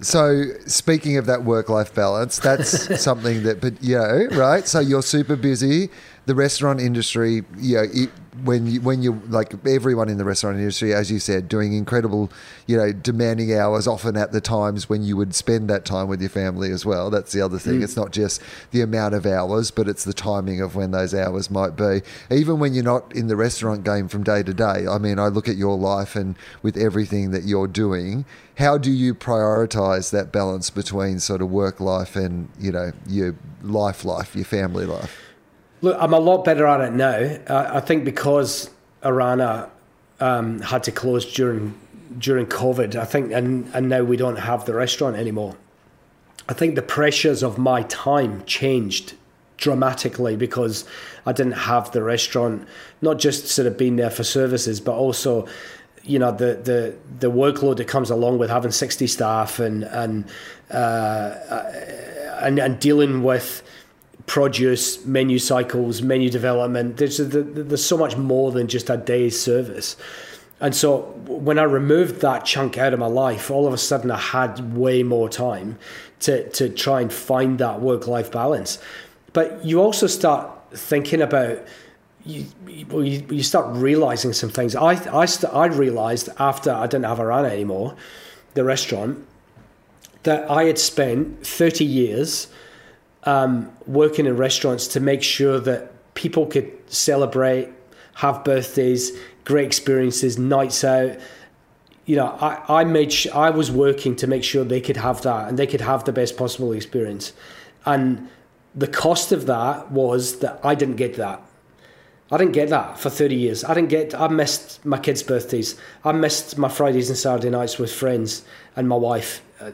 So speaking of that work-life balance, that's something that, but you know, right? So you're super busy. The restaurant industry, you know, it, when you when you like everyone in the restaurant industry, as you said, doing incredible, you know, demanding hours, often at the times when you would spend that time with your family as well. That's the other thing. Mm. It's not just the amount of hours, but it's the timing of when those hours might be. Even when you're not in the restaurant game from day to day. I mean, I look at your life and with everything that you're doing, how do you prioritize that balance between sort of work life and you know your life life, your family life? Look, I'm a lot better at it now. Uh, I think because Orana um, had to close during during COVID. I think, and and now we don't have the restaurant anymore. I think the pressures of my time changed dramatically because I didn't have the restaurant, not just sort of being there for services, but also, you know, the the the workload that comes along with having sixty staff and and uh, and, and dealing with produce, menu cycles, menu development. There's there's so much more than just a day's service. And so when I removed that chunk out of my life, all of a sudden I had way more time to to try and find that work life balance. But you also start thinking about you, you, you start realizing some things. I I st- I realized after I didn't have Orana anymore, the restaurant, that I had spent thirty years um, working in restaurants to make sure that people could celebrate, have birthdays, great experiences, nights out. You know, I, I made sh- I was working to make sure they could have that and they could have the best possible experience. And the cost of that was that I didn't get that. I didn't get that for 30 years. I didn't get, I missed my kids' birthdays. I missed my Fridays and Saturday nights with friends and my wife uh,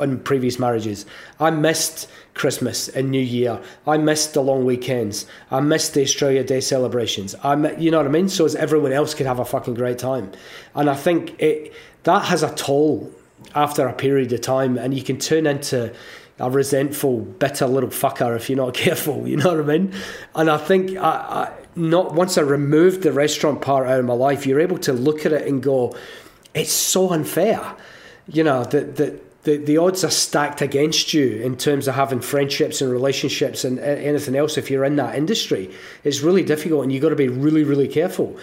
on previous marriages. I missed Christmas and New Year. I missed the long weekends. I missed the Australia Day celebrations. I, you know what I mean. So as everyone else could have a fucking great time, and I think it that has a toll after a period of time, and you can turn into a resentful, bitter little fucker if you're not careful. You know what I mean? And I think I, I not once I removed the restaurant part out of my life, you're able to look at it and go, it's so unfair. You know that that the, the odds are stacked against you in terms of having friendships and relationships and anything else if you're in that industry. It's really difficult and you've got to be really, really careful.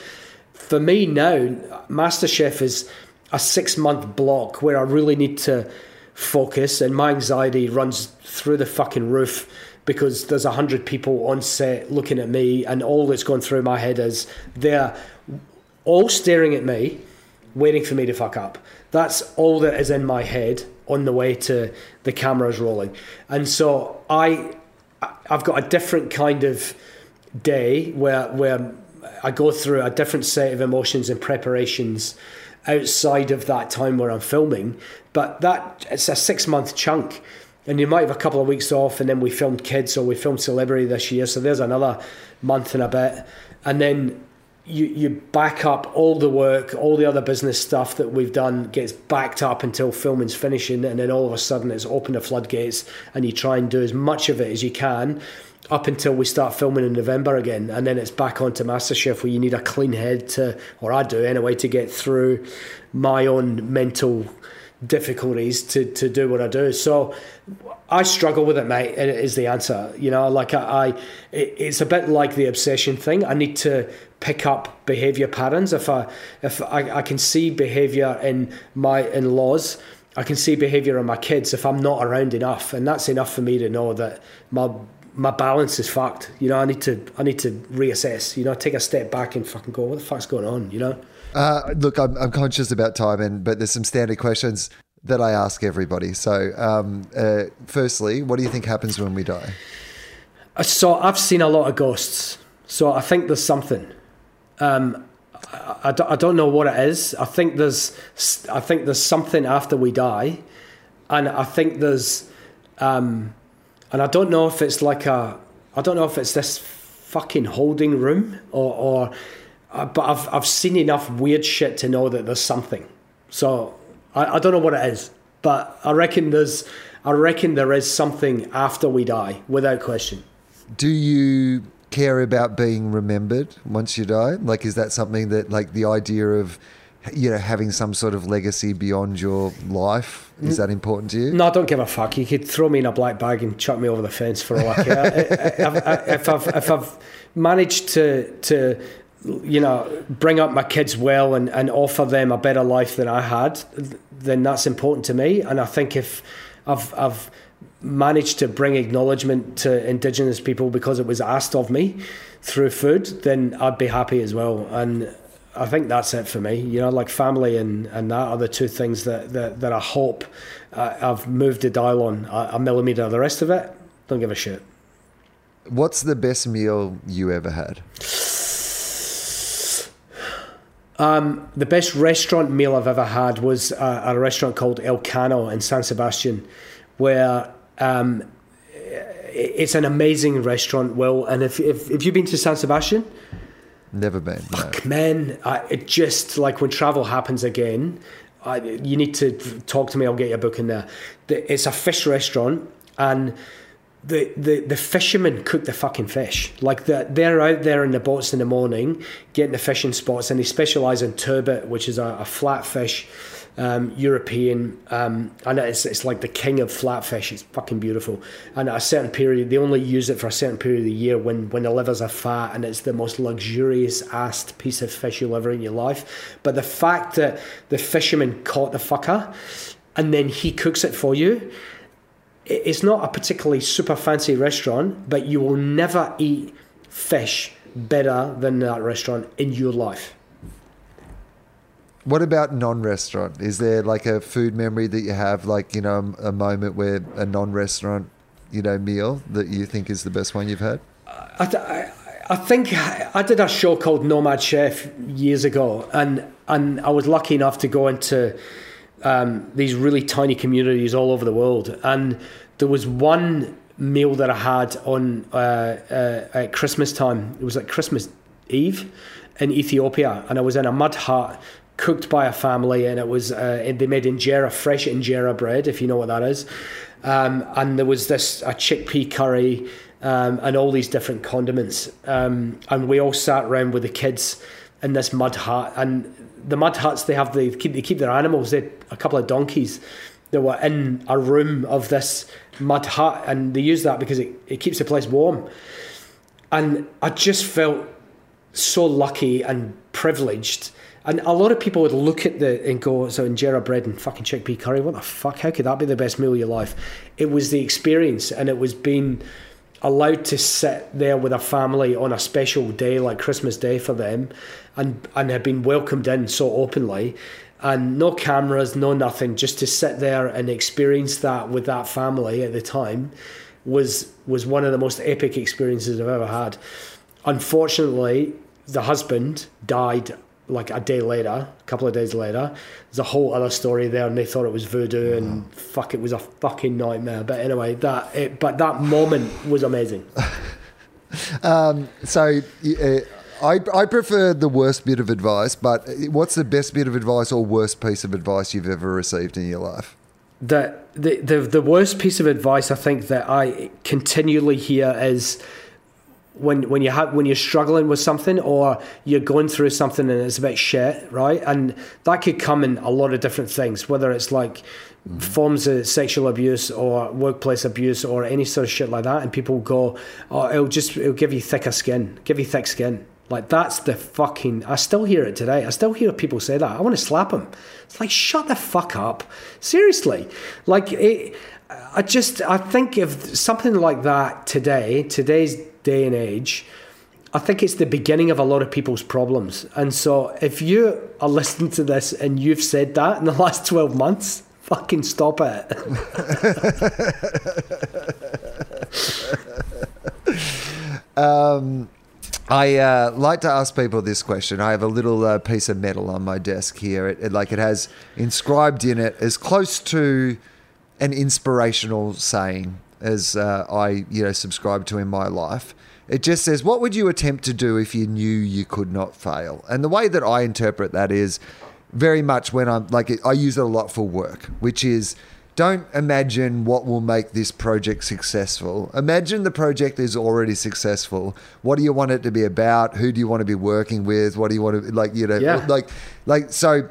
For me now, MasterChef is a six month block where I really need to focus and my anxiety runs through the fucking roof because there's a hundred people on set looking at me and all that's gone through my head is they're all staring at me, waiting for me to fuck up. That's all that is in my head on the way to the cameras rolling. And so I I've got a different kind of day where where I go through a different set of emotions and preparations outside of that time where I'm filming. But that it's a six month chunk. And you might have a couple of weeks off and then we filmed kids or we filmed celebrity this year. So there's another month and a bit. And then you, you back up all the work, all the other business stuff that we've done gets backed up until filming's finishing, and then all of a sudden it's open the floodgates, and you try and do as much of it as you can up until we start filming in November again, and then it's back onto MasterChef where you need a clean head to, or I do anyway, to get through my own mental difficulties to, to do what I do. So I struggle with it, mate. Is the answer. You know, like I, I, it's a bit like the obsession thing. I need to pick up behavior patterns. If I, if I, I can see behavior in my in laws, I can see behavior in my kids. If I'm not around enough, and that's enough for me to know that my my balance is fucked. You know, I need to I need to reassess. You know, take a step back and fucking go, what the fuck's going on? You know. Uh, look, I'm, I'm conscious about time, and but there's some standard questions that I ask everybody. So, um, uh, firstly, what do you think happens when we die? So, I've seen a lot of ghosts. So, I think there's something. Um, I, I, don't know what it is. I think there's I think there's something after we die, and I think there's, um, and I don't know if it's like a I don't know if it's this fucking holding room or or uh, but I've I've seen enough weird shit to know that there's something. So I, I don't know what it is, but I reckon there's I reckon there is something after we die, without question. Do you care about being remembered once you die? Like, is that something that like the idea of you know, having some sort of legacy beyond your life? Is that important to you? No, I don't give a fuck. You could throw me in a black bag and chuck me over the fence for all I care. if, I've, if I've if I've managed to to you know, bring up my kids well and, and offer them a better life than I had, then that's important to me. And I think if I've, I've managed to bring acknowledgement to Indigenous people because it was asked of me through food, then I'd be happy as well. And I think that's it for me. You know, like family and, and that are the two things that, that, that I hope uh, I've moved the dial on a, a millimetre. The rest of it, don't give a shit. What's the best meal you ever had? Um, the best restaurant meal I've ever had was uh, at a restaurant called Elkano in San Sebastian, where um, it's an amazing restaurant. Will and if, if if you've been to San Sebastian, never been. Fuck, no. man, I, it just like when travel happens again, I, you need to talk to me. I'll get you a book in there. It's a fish restaurant and the, the, the fishermen cook the fucking fish. Like the, they're out there in the boats in the morning getting the fishing spots, and they specialize in turbot, which is a, a flat fish, um, European, um, and it's, it's like the king of flatfish. It's fucking beautiful. And at a certain period, they only use it for a certain period of the year when, when the livers are fat, and it's the most luxurious assed piece of fish you'll ever in your life. But the fact that the fisherman caught the fucker, and then he cooks it for you it's not a particularly super fancy restaurant, but you will never eat fish better than that restaurant in your life. What about non-restaurant? Is there like a food memory that you have, like you know, a moment where a non-restaurant, you know, meal that you think is the best one you've had? I, I, I think I did a show called Nomad Chef years ago, and and I was lucky enough to go into um, these really tiny communities all over the world. And there was one meal that I had on uh, uh, at Christmas time. It was like Christmas Eve in Ethiopia, and I was in a mud hut cooked by a family, and it was uh, they made injera, fresh injera bread, if you know what that is. Um, and there was this a chickpea curry um, and all these different condiments, um, and we all sat around with the kids in this mud hut, and the mud huts they have they keep they keep their animals. They a couple of donkeys that were in a room of this mud hut, and they use that because it, it keeps the place warm. And I just felt so lucky and privileged. And a lot of people would look at the and go, so injera bread and fucking chickpea curry. What the fuck? How could that be the best meal of your life? It was the experience, and it was being allowed to sit there with a family on a special day like Christmas Day for them and and had been welcomed in so openly and no cameras, no nothing, just to sit there and experience that with that family at the time was was one of the most epic experiences I've ever had. Unfortunately, the husband died like a day later, a couple of days later. There's a whole other story there, and they thought it was voodoo, and mm. fuck, it was a fucking nightmare. But anyway, that it, but that moment was amazing. um, so. Uh, I, I prefer the worst bit of advice, but what's the best bit of advice or worst piece of advice you've ever received in your life? The, the, the, the worst piece of advice I think that I continually hear is when when you have when you're struggling with something or you're going through something and it's a bit shit, right? And that could come in a lot of different things, whether it's like mm-hmm. forms of sexual abuse or workplace abuse or any sort of shit like that. And people go, "Oh, it'll just it'll give you thicker skin, give you thick skin." Like that's the fucking. I still hear it today. I still hear people say that. I want to slap them. It's like shut the fuck up. Seriously, like it, I just I think if something like that today, today's day and age, I think it's the beginning of a lot of people's problems. And so if you are listening to this and you've said that in the last twelve months, fucking stop it. um I uh, like to ask people this question. I have a little uh, piece of metal on my desk here. It, it, like it has inscribed in it as close to an inspirational saying as uh, I you know subscribe to in my life. It just says, "What would you attempt to do if you knew you could not fail?" And the way that I interpret that is very much when I'm like I use it a lot for work, which is don't imagine what will make this project successful. Imagine the project is already successful. What do you want it to be about? Who do you want to be working with? What do you want to like? You know, yeah. like, like so.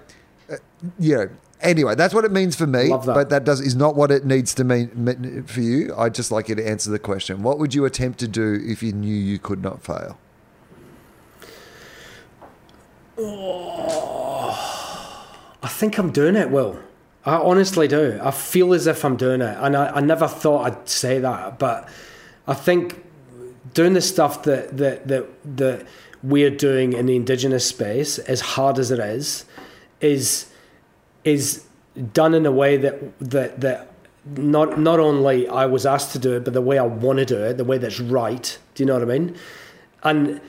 Uh, you know. Anyway, that's what it means for me. That. But that does is not what it needs to mean for you. I'd just like you to answer the question. What would you attempt to do if you knew you could not fail? Oh, I think I'm doing it, Will. I honestly do. I feel as if I'm doing it. And I, I never thought I'd say that, but I think doing the stuff that, that, that, that we're doing in the indigenous space, as hard as it is, is is done in a way that that that not not only I was asked to do it, but the way I want to do it, the way that's right. Do you know what I mean? And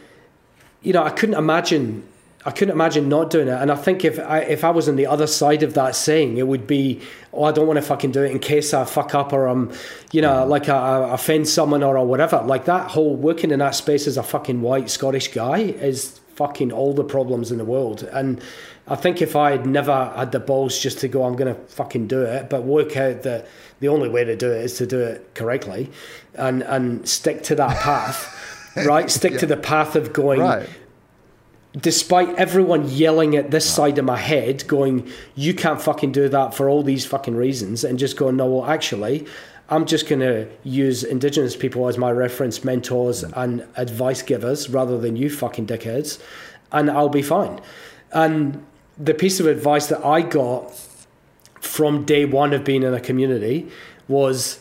you know, I couldn't imagine I couldn't imagine not doing it. And I think if I if I was on the other side of that saying, it would be, oh, I don't want to fucking do it in case I fuck up or I'm, you know, like I, I offend someone or, or whatever. Like that whole working in that space as a fucking white Scottish guy is fucking all the problems in the world. And I think if I had never had the balls just to go, I'm going to fucking do it, but work out that the only way to do it is to do it correctly and, and stick to that path, right? Stick yeah. to the path of going, right despite everyone yelling at this side of my head, going, "You can't fucking do that for all these fucking reasons," and just going, "No, well, actually." I'm just going to use Indigenous people as my reference mentors and advice givers rather than you fucking dickheads, and I'll be fine. And the piece of advice that I got from day one of being in a community was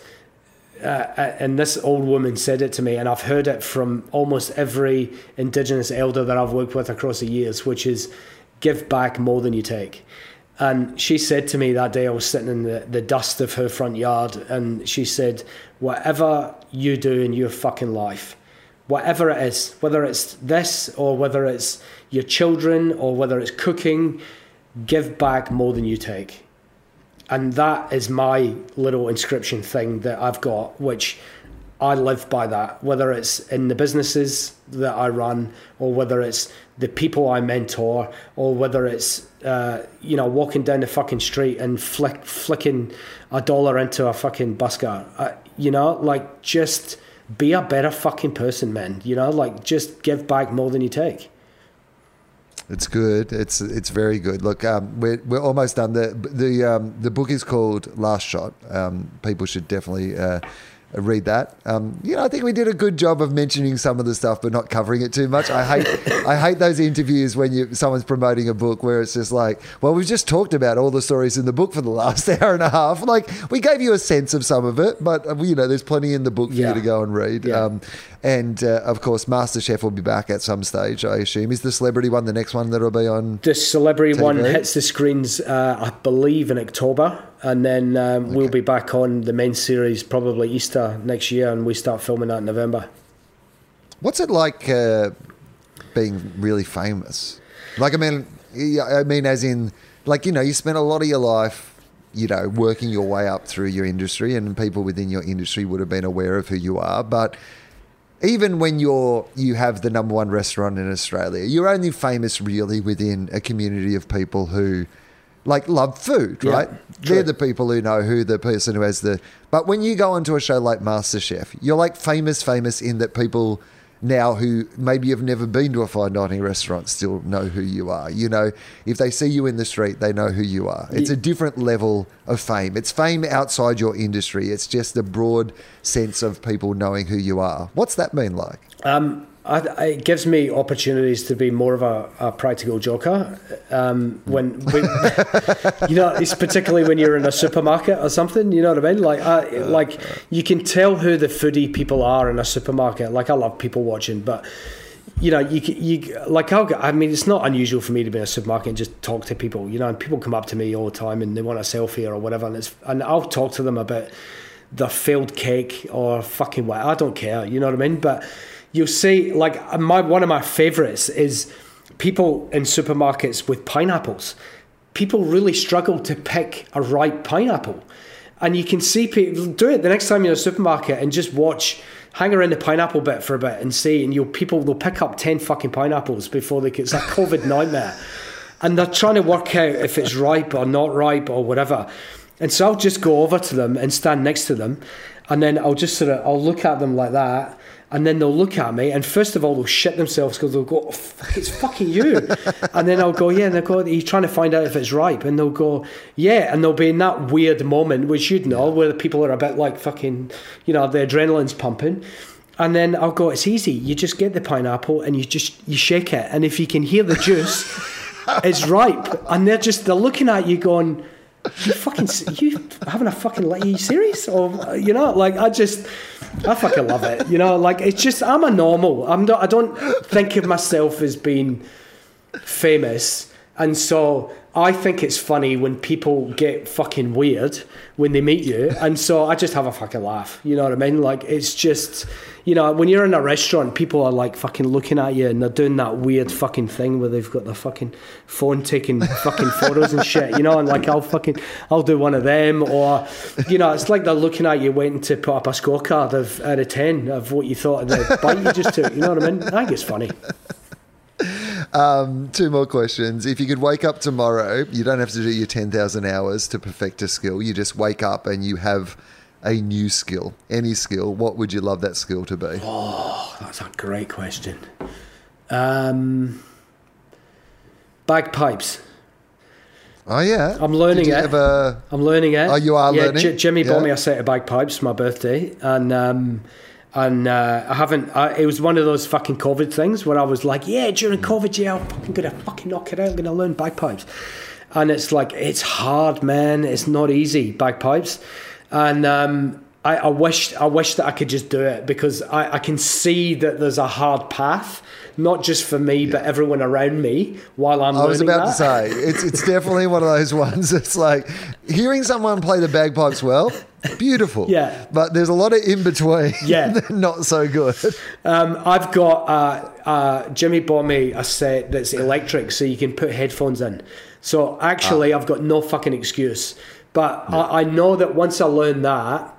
uh, uh, and this old woman said it to me, and I've heard it from almost every Indigenous elder that I've worked with across the years, which is give back more than you take. And she said to me that day, I was sitting in the, the dust of her front yard, and she said, Whatever you do in your fucking life, whatever it is, whether it's this or whether it's your children or whether it's cooking, give back more than you take. And that is my little inscription thing that I've got, which I live by that, whether it's in the businesses that I run, or whether it's the people I mentor, or whether it's uh, you know walking down the fucking street and flick flicking a dollar into a fucking busker. Uh, you know, like just be a better fucking person, man. You know, like just give back more than you take. It's good. It's it's very good. Look, um, we're we're almost done. the the um, The book is called Last Shot. Um, people should definitely. Uh, read that. Um, you know, I think we did a good job of mentioning some of the stuff, but not covering it too much. I hate, I hate those interviews when you someone's promoting a book where it's just like, well, we've just talked about all the stories in the book for the last hour and a half. Like, we gave you a sense of some of it, but uh, you know, there's plenty in the book for yeah. you to go and read. Yeah. Um, and uh, of course, MasterChef will be back at some stage, I assume. Is the celebrity one the next one that'll be on? The celebrity TV? one hits the screens, uh, I believe, in October. And then um, okay. we'll be back on the main series probably Easter next year, and we start filming that in November. What's it like uh, being really famous? Like, I mean, I mean, as in, like, you know, you spent a lot of your life you know, working your way up through your industry, and people within your industry would have been aware of who you are. But even when you're you have the number one restaurant in Australia, you're only famous really within a community of people who like love food, right? Yeah, They're the people who know who the person who has the. But when you go onto a show like MasterChef, you're like famous, famous in that people now who maybe have never been to a fine dining restaurant still know who you are. You know, if they see you in the street, they know who you are. It's a different level of fame. It's fame outside your industry. It's just a broad sense of people knowing who you are. What's that mean like? Um, I, it gives me opportunities to be more of a, a practical joker. Um, when, when you know, it's particularly when you're in a supermarket or something. You know what I mean? Like, I, like you can tell who the foodie people are in a supermarket. Like, I love people watching, but you know, you you like I'll, I mean, it's not unusual for me to be in a supermarket and just talk to people. You know, and people come up to me all the time and they want a selfie or whatever, and it's and I'll talk to them about the failed cake or fucking what. I don't care. You know what I mean? But you'll see like my one of my favorites is people in supermarkets with pineapples. People really struggle to pick a ripe pineapple. And you can see people do it the next time you're in a supermarket and just watch, hang around the pineapple bit for a bit and see, and you'll people will pick up ten fucking pineapples before they. Get, it's a COVID nightmare, and they're trying to work out if it's ripe or not ripe or whatever. And so I'll just go over to them and stand next to them, and then I'll just sort of I'll look at them like that, and then they'll look at me, and first of all, they'll shit themselves because they'll go, oh, fuck, it's fucking you. and then I'll go, yeah, and they'll go, he's trying to find out if it's ripe. And they'll go, yeah. And they'll be in that weird moment, which you'd know, where the people are a bit like fucking, you know, the adrenaline's pumping. And then I'll go, it's easy. You just get the pineapple and you just, you shake it. And if you can hear the juice, it's ripe, and they're just they're looking at you going. You fucking, you having a fucking, are you serious? Or, you know, like, I just, I fucking love it. You know, like, it's just, I'm a normal. I'm not, I don't think of myself as being famous. And so I think it's funny when people get fucking weird when they meet you. And so I just have a fucking laugh. You know what I mean? Like, it's just, you know, when you're in a restaurant, people are like fucking looking at you and they're doing that weird fucking thing where they've got their fucking phone taking fucking photos and shit, you know, and like I'll fucking, I'll do one of them. Or, you know, it's like they're looking at you waiting to put up a scorecard of out of 10 of what you thought of the bite you just took. You know what I mean? I think it's funny. Um, two more questions. If you could wake up tomorrow, you don't have to do your 10,000 hours to perfect a skill. You just wake up and you have a new skill, any skill. What would you love that skill to be? Oh, that's a great question. Um, bagpipes. Oh, yeah. I'm learning it. Ever... I'm learning it. Oh, you are yeah, learning? J- Jimmy Yeah. bought me a set of bagpipes for my birthday, and um, and uh, I haven't. I, it was one of those fucking COVID things where I was like, yeah, during COVID, yeah, I'm fucking gonna fucking knock it out. I'm gonna learn bagpipes, and it's like it's hard, man. It's not easy bagpipes, and. Um, I, I wish I wish that I could just do it because I, I can see that there's a hard path, not just for me but everyone around me while I'm I was about that. to say, it's, it's definitely one of those ones. It's like hearing someone play the bagpipes well, beautiful. Yeah. But there's a lot of in between. Yeah. not so good. Um, I've got uh, uh, Jimmy bought me a set that's electric, so you can put headphones in. So actually, I've got no fucking excuse. But I, I know that once I learn that,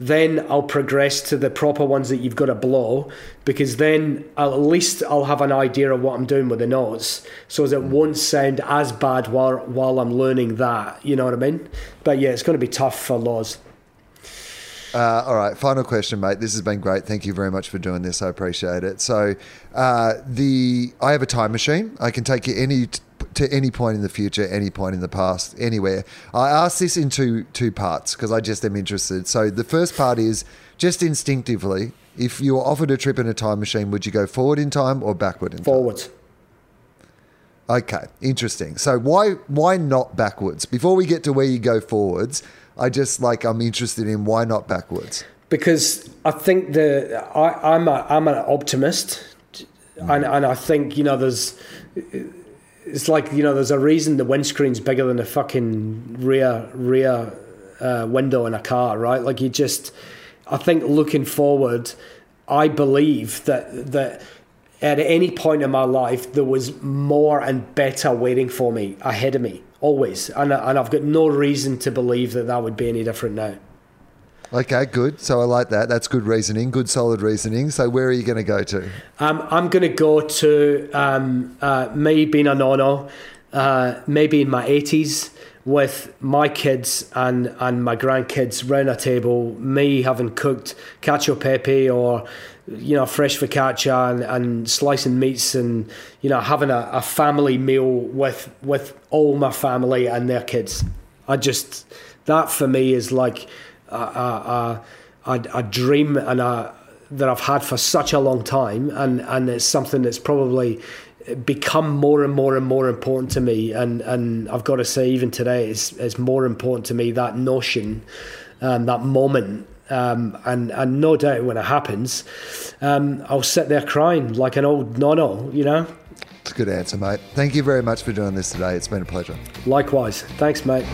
then I'll progress to the proper ones that you've got to blow, because then at least I'll have an idea of what I'm doing with the notes, so as it won't sound as bad while while I'm learning that. You know what I mean? But yeah, it's going to be tough for Laws. Uh, all right, final question, mate. This has been great. Thank you very much for doing this. I appreciate it. So, uh, the I have a time machine. I can take you any to any point in the future, any point in the past, anywhere. I ask this in two two parts because I just am interested. So, the first part is just instinctively. If you were offered a trip in a time machine, would you go forward in time or backward in time? Forwards. Okay, interesting. So why why not backwards? Before we get to where you go forwards, I just like I'm interested in why not backwards. because I think the I, I'm a I'm an optimist, and and I think you know there's it's like you know there's a reason the windscreen's bigger than the fucking rear rear uh, window in a car, right? Like you just I think looking forward, I believe that that. At any point in my life, there was more and better waiting for me ahead of me, always, and and I've got no reason to believe that that would be any different now. Okay, good. So I like that. That's good reasoning, good solid reasoning. So where are you going to go to? Um, I'm going to go to um, uh, me being a nonno, uh, maybe in my 80s with my kids and, and my grandkids round a table, me having cooked cacio pepe or you know fresh focaccia and, and slicing meats and you know having a, a family meal with with all my family and their kids. I just that for me is like a, a, a, dream and a that I've had for such a long time, and and it's something that's probably become more and more and more important to me. And and I've got to say, even today, it's it's more important to me that notion, um, that moment. Um, and and no doubt when it happens, um, I'll sit there crying like an old nonno, you know. It's a good answer, mate. Thank you very much for doing this today. It's been a pleasure. Likewise, thanks, mate.